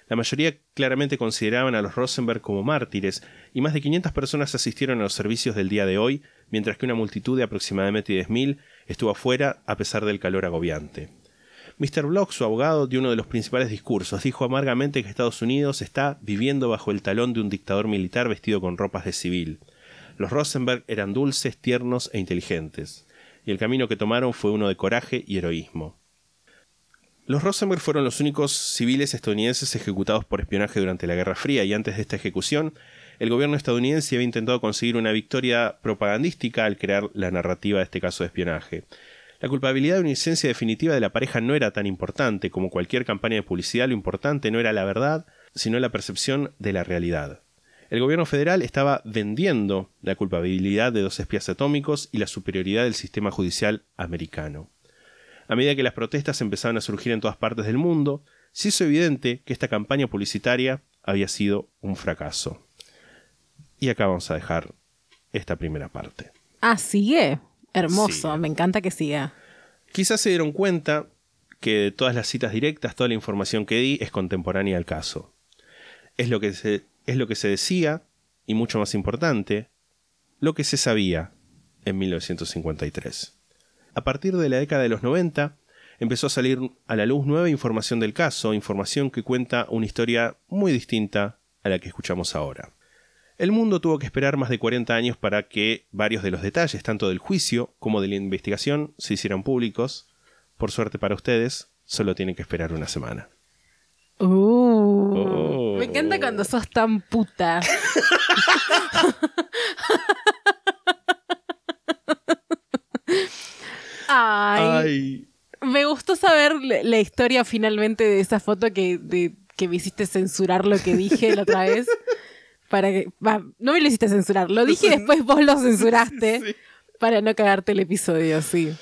La mayoría claramente consideraban a los Rosenberg como mártires, y más de 500 personas asistieron a los servicios del día de hoy, mientras que una multitud de aproximadamente 10.000 estuvo afuera a pesar del calor agobiante. Mr. Block, su abogado, dio uno de los principales discursos. Dijo amargamente que Estados Unidos está viviendo bajo el talón de un dictador militar vestido con ropas de civil. Los Rosenberg eran dulces, tiernos e inteligentes, y el camino que tomaron fue uno de coraje y heroísmo. Los Rosenberg fueron los únicos civiles estadounidenses ejecutados por espionaje durante la Guerra Fría y antes de esta ejecución, el gobierno estadounidense había intentado conseguir una victoria propagandística al crear la narrativa de este caso de espionaje. La culpabilidad de una licencia definitiva de la pareja no era tan importante como cualquier campaña de publicidad, lo importante no era la verdad, sino la percepción de la realidad. El gobierno federal estaba vendiendo la culpabilidad de dos espías atómicos y la superioridad del sistema judicial americano. A medida que las protestas empezaban a surgir en todas partes del mundo, se hizo evidente que esta campaña publicitaria había sido un fracaso. Y acá vamos a dejar esta primera parte. Ah, sigue. Hermoso, me encanta que siga. Quizás se dieron cuenta que de todas las citas directas, toda la información que di es contemporánea al caso. Es lo que se, es lo que se decía, y mucho más importante, lo que se sabía en 1953. A partir de la década de los 90, empezó a salir a la luz nueva información del caso, información que cuenta una historia muy distinta a la que escuchamos ahora. El mundo tuvo que esperar más de 40 años para que varios de los detalles, tanto del juicio como de la investigación, se hicieran públicos. Por suerte para ustedes, solo tienen que esperar una semana. Uh, Oh. Me encanta cuando sos tan puta. Ay, me gustó saber la la historia finalmente de esa foto que, de- que me hiciste censurar lo que dije la otra vez. Para que, no me lo hiciste censurar, lo dije y después vos lo censuraste para no cagarte el episodio, sí.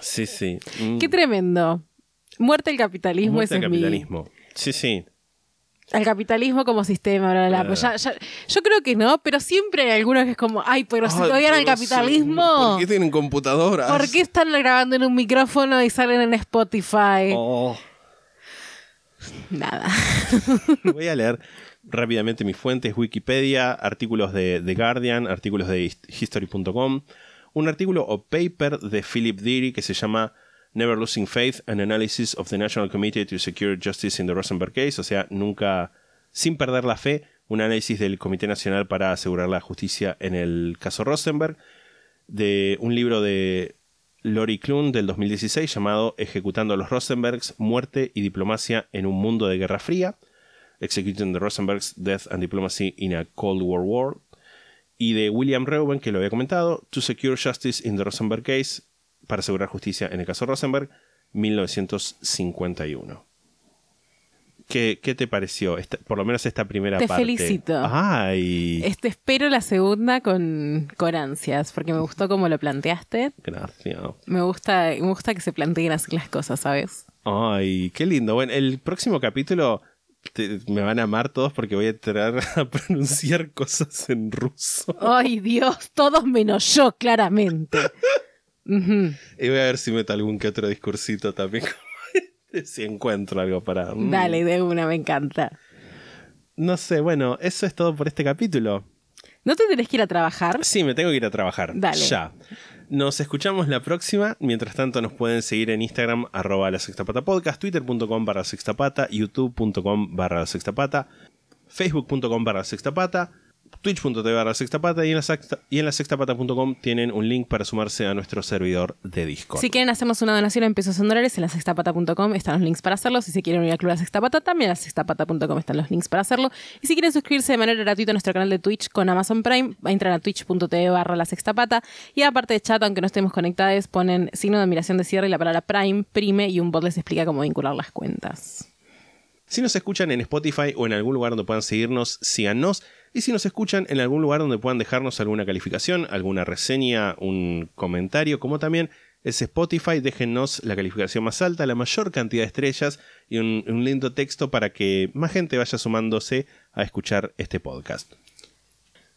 Sí, sí. Mm. Qué tremendo. Muerte al capitalismo, Muerte ese al es mi- capitalismo. Sí, sí. al capitalismo como sistema, bla, bla, bla. Pues ya- ya- yo creo que no, pero siempre hay algunos que es como, ay, pero si odian al pero sí, capitalismo, ¿Por qué tienen computadoras? ¿por qué están grabando en un micrófono y salen en Spotify? Oh. Nada. Voy a leer rápidamente mis fuentes, Wikipedia, artículos de The Guardian, artículos de hist- History.com, un artículo o paper de Philip Deary que se llama Never Losing Faith, an Analysis of the National Committee to Secure Justice in the Rosenberg Case, o sea, nunca, sin perder la fe, un análisis del Comité Nacional para asegurar la justicia en el caso Rosenberg, de un libro de Lori Klun del 2016 llamado Ejecutando a los Rosenbergs, Muerte y Diplomacia en un Mundo de Guerra Fría, Executing the Rosenbergs, Death and Diplomacy in a Cold War World, y de William Reuben, que lo había comentado, To Secure Justice in the Rosenberg Case, para asegurar justicia en el caso Rosenberg, 1951. ¿Qué, qué te pareció? Esta- por lo menos esta primera Te parte. felicito. Ay, Este, espero la segunda con, con ansias, porque me gustó cómo lo planteaste. gracias. Me gusta, me gusta que se planteen así las cosas, ¿sabes? Ay, qué lindo. Bueno, el próximo capítulo te- me van a amar todos porque voy a entrar a pronunciar cosas en ruso. Ay, Dios, todos menos yo, claramente. Y voy a ver si meto algún que otro discursito también. si encuentro algo para... mm. Dale, de una, me encanta. No sé, bueno, eso es todo por este capítulo. ¿No te tenés que ir a trabajar? Sí, me tengo que ir a trabajar. Dale. Ya. Nos escuchamos la próxima. Mientras tanto, nos pueden seguir en Instagram, arroba la sextapata podcast, twitter.com barra sextapata, youtube.com barra sextapata, facebook.com barra sextapata, twitch.tv barra sextapata y en la, sexta- y en la sextapata.com tienen un link para sumarse a nuestro servidor de Discord. Si quieren hacernos una donación en pesos en dólares, en la sextapata.com están los links para hacerlo. Si se quieren unir al club de la sextapata, también en la sextapata.com están los links para hacerlo. Y si quieren suscribirse de manera gratuita a nuestro canal de Twitch con Amazon Prime, entran a twitch.tv barra la sextapata. Y aparte de chat, aunque no estemos conectados, ponen signo de admiración de cierre y la palabra Prime, prime, y un bot les explica cómo vincular las cuentas. Si nos escuchan en Spotify o en algún lugar donde puedan seguirnos, síganos. Y si nos escuchan en algún lugar donde puedan dejarnos alguna calificación, alguna reseña, un comentario, como también es Spotify, déjennos la calificación más alta, la mayor cantidad de estrellas y un, lindo texto para que más gente vaya sumándose a escuchar este podcast.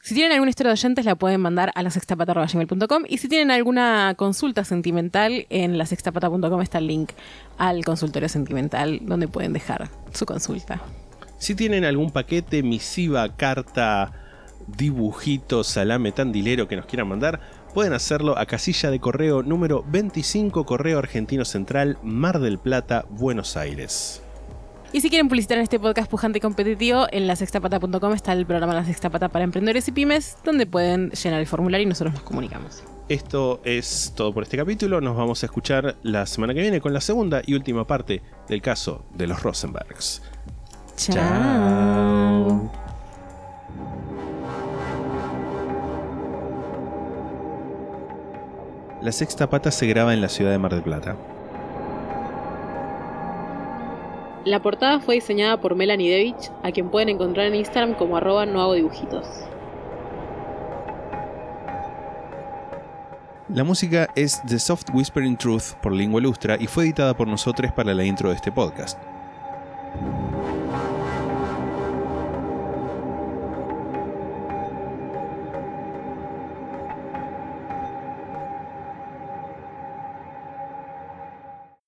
Si tienen alguna historia de oyentes, la pueden mandar a la sextapata.gmail.com y si tienen alguna consulta sentimental, en la sextapata.com está el link al consultorio sentimental donde pueden dejar su consulta. Si tienen algún paquete, misiva, carta, dibujito, salame tandilero que nos quieran mandar, pueden hacerlo a casilla de correo número 25 Correo Argentino Central, Mar del Plata, Buenos Aires. Y si quieren publicitar en este podcast pujante y competitivo, en la sextapata.com está el programa La Sextapata para emprendedores y pymes, donde pueden llenar el formulario y nosotros nos comunicamos. Esto es todo por este capítulo. Nos vamos a escuchar la semana que viene con la segunda y última parte del caso de los Rosenbergs. Chao. La sexta pata se graba en la ciudad de Mar del Plata. La portada fue diseñada por Melanie Devich, a quien pueden encontrar en Instagram como arroba no hago dibujitos. La música es The Soft Whispering Truth por Lingua Lustra y fue editada por nosotros para la intro de este podcast.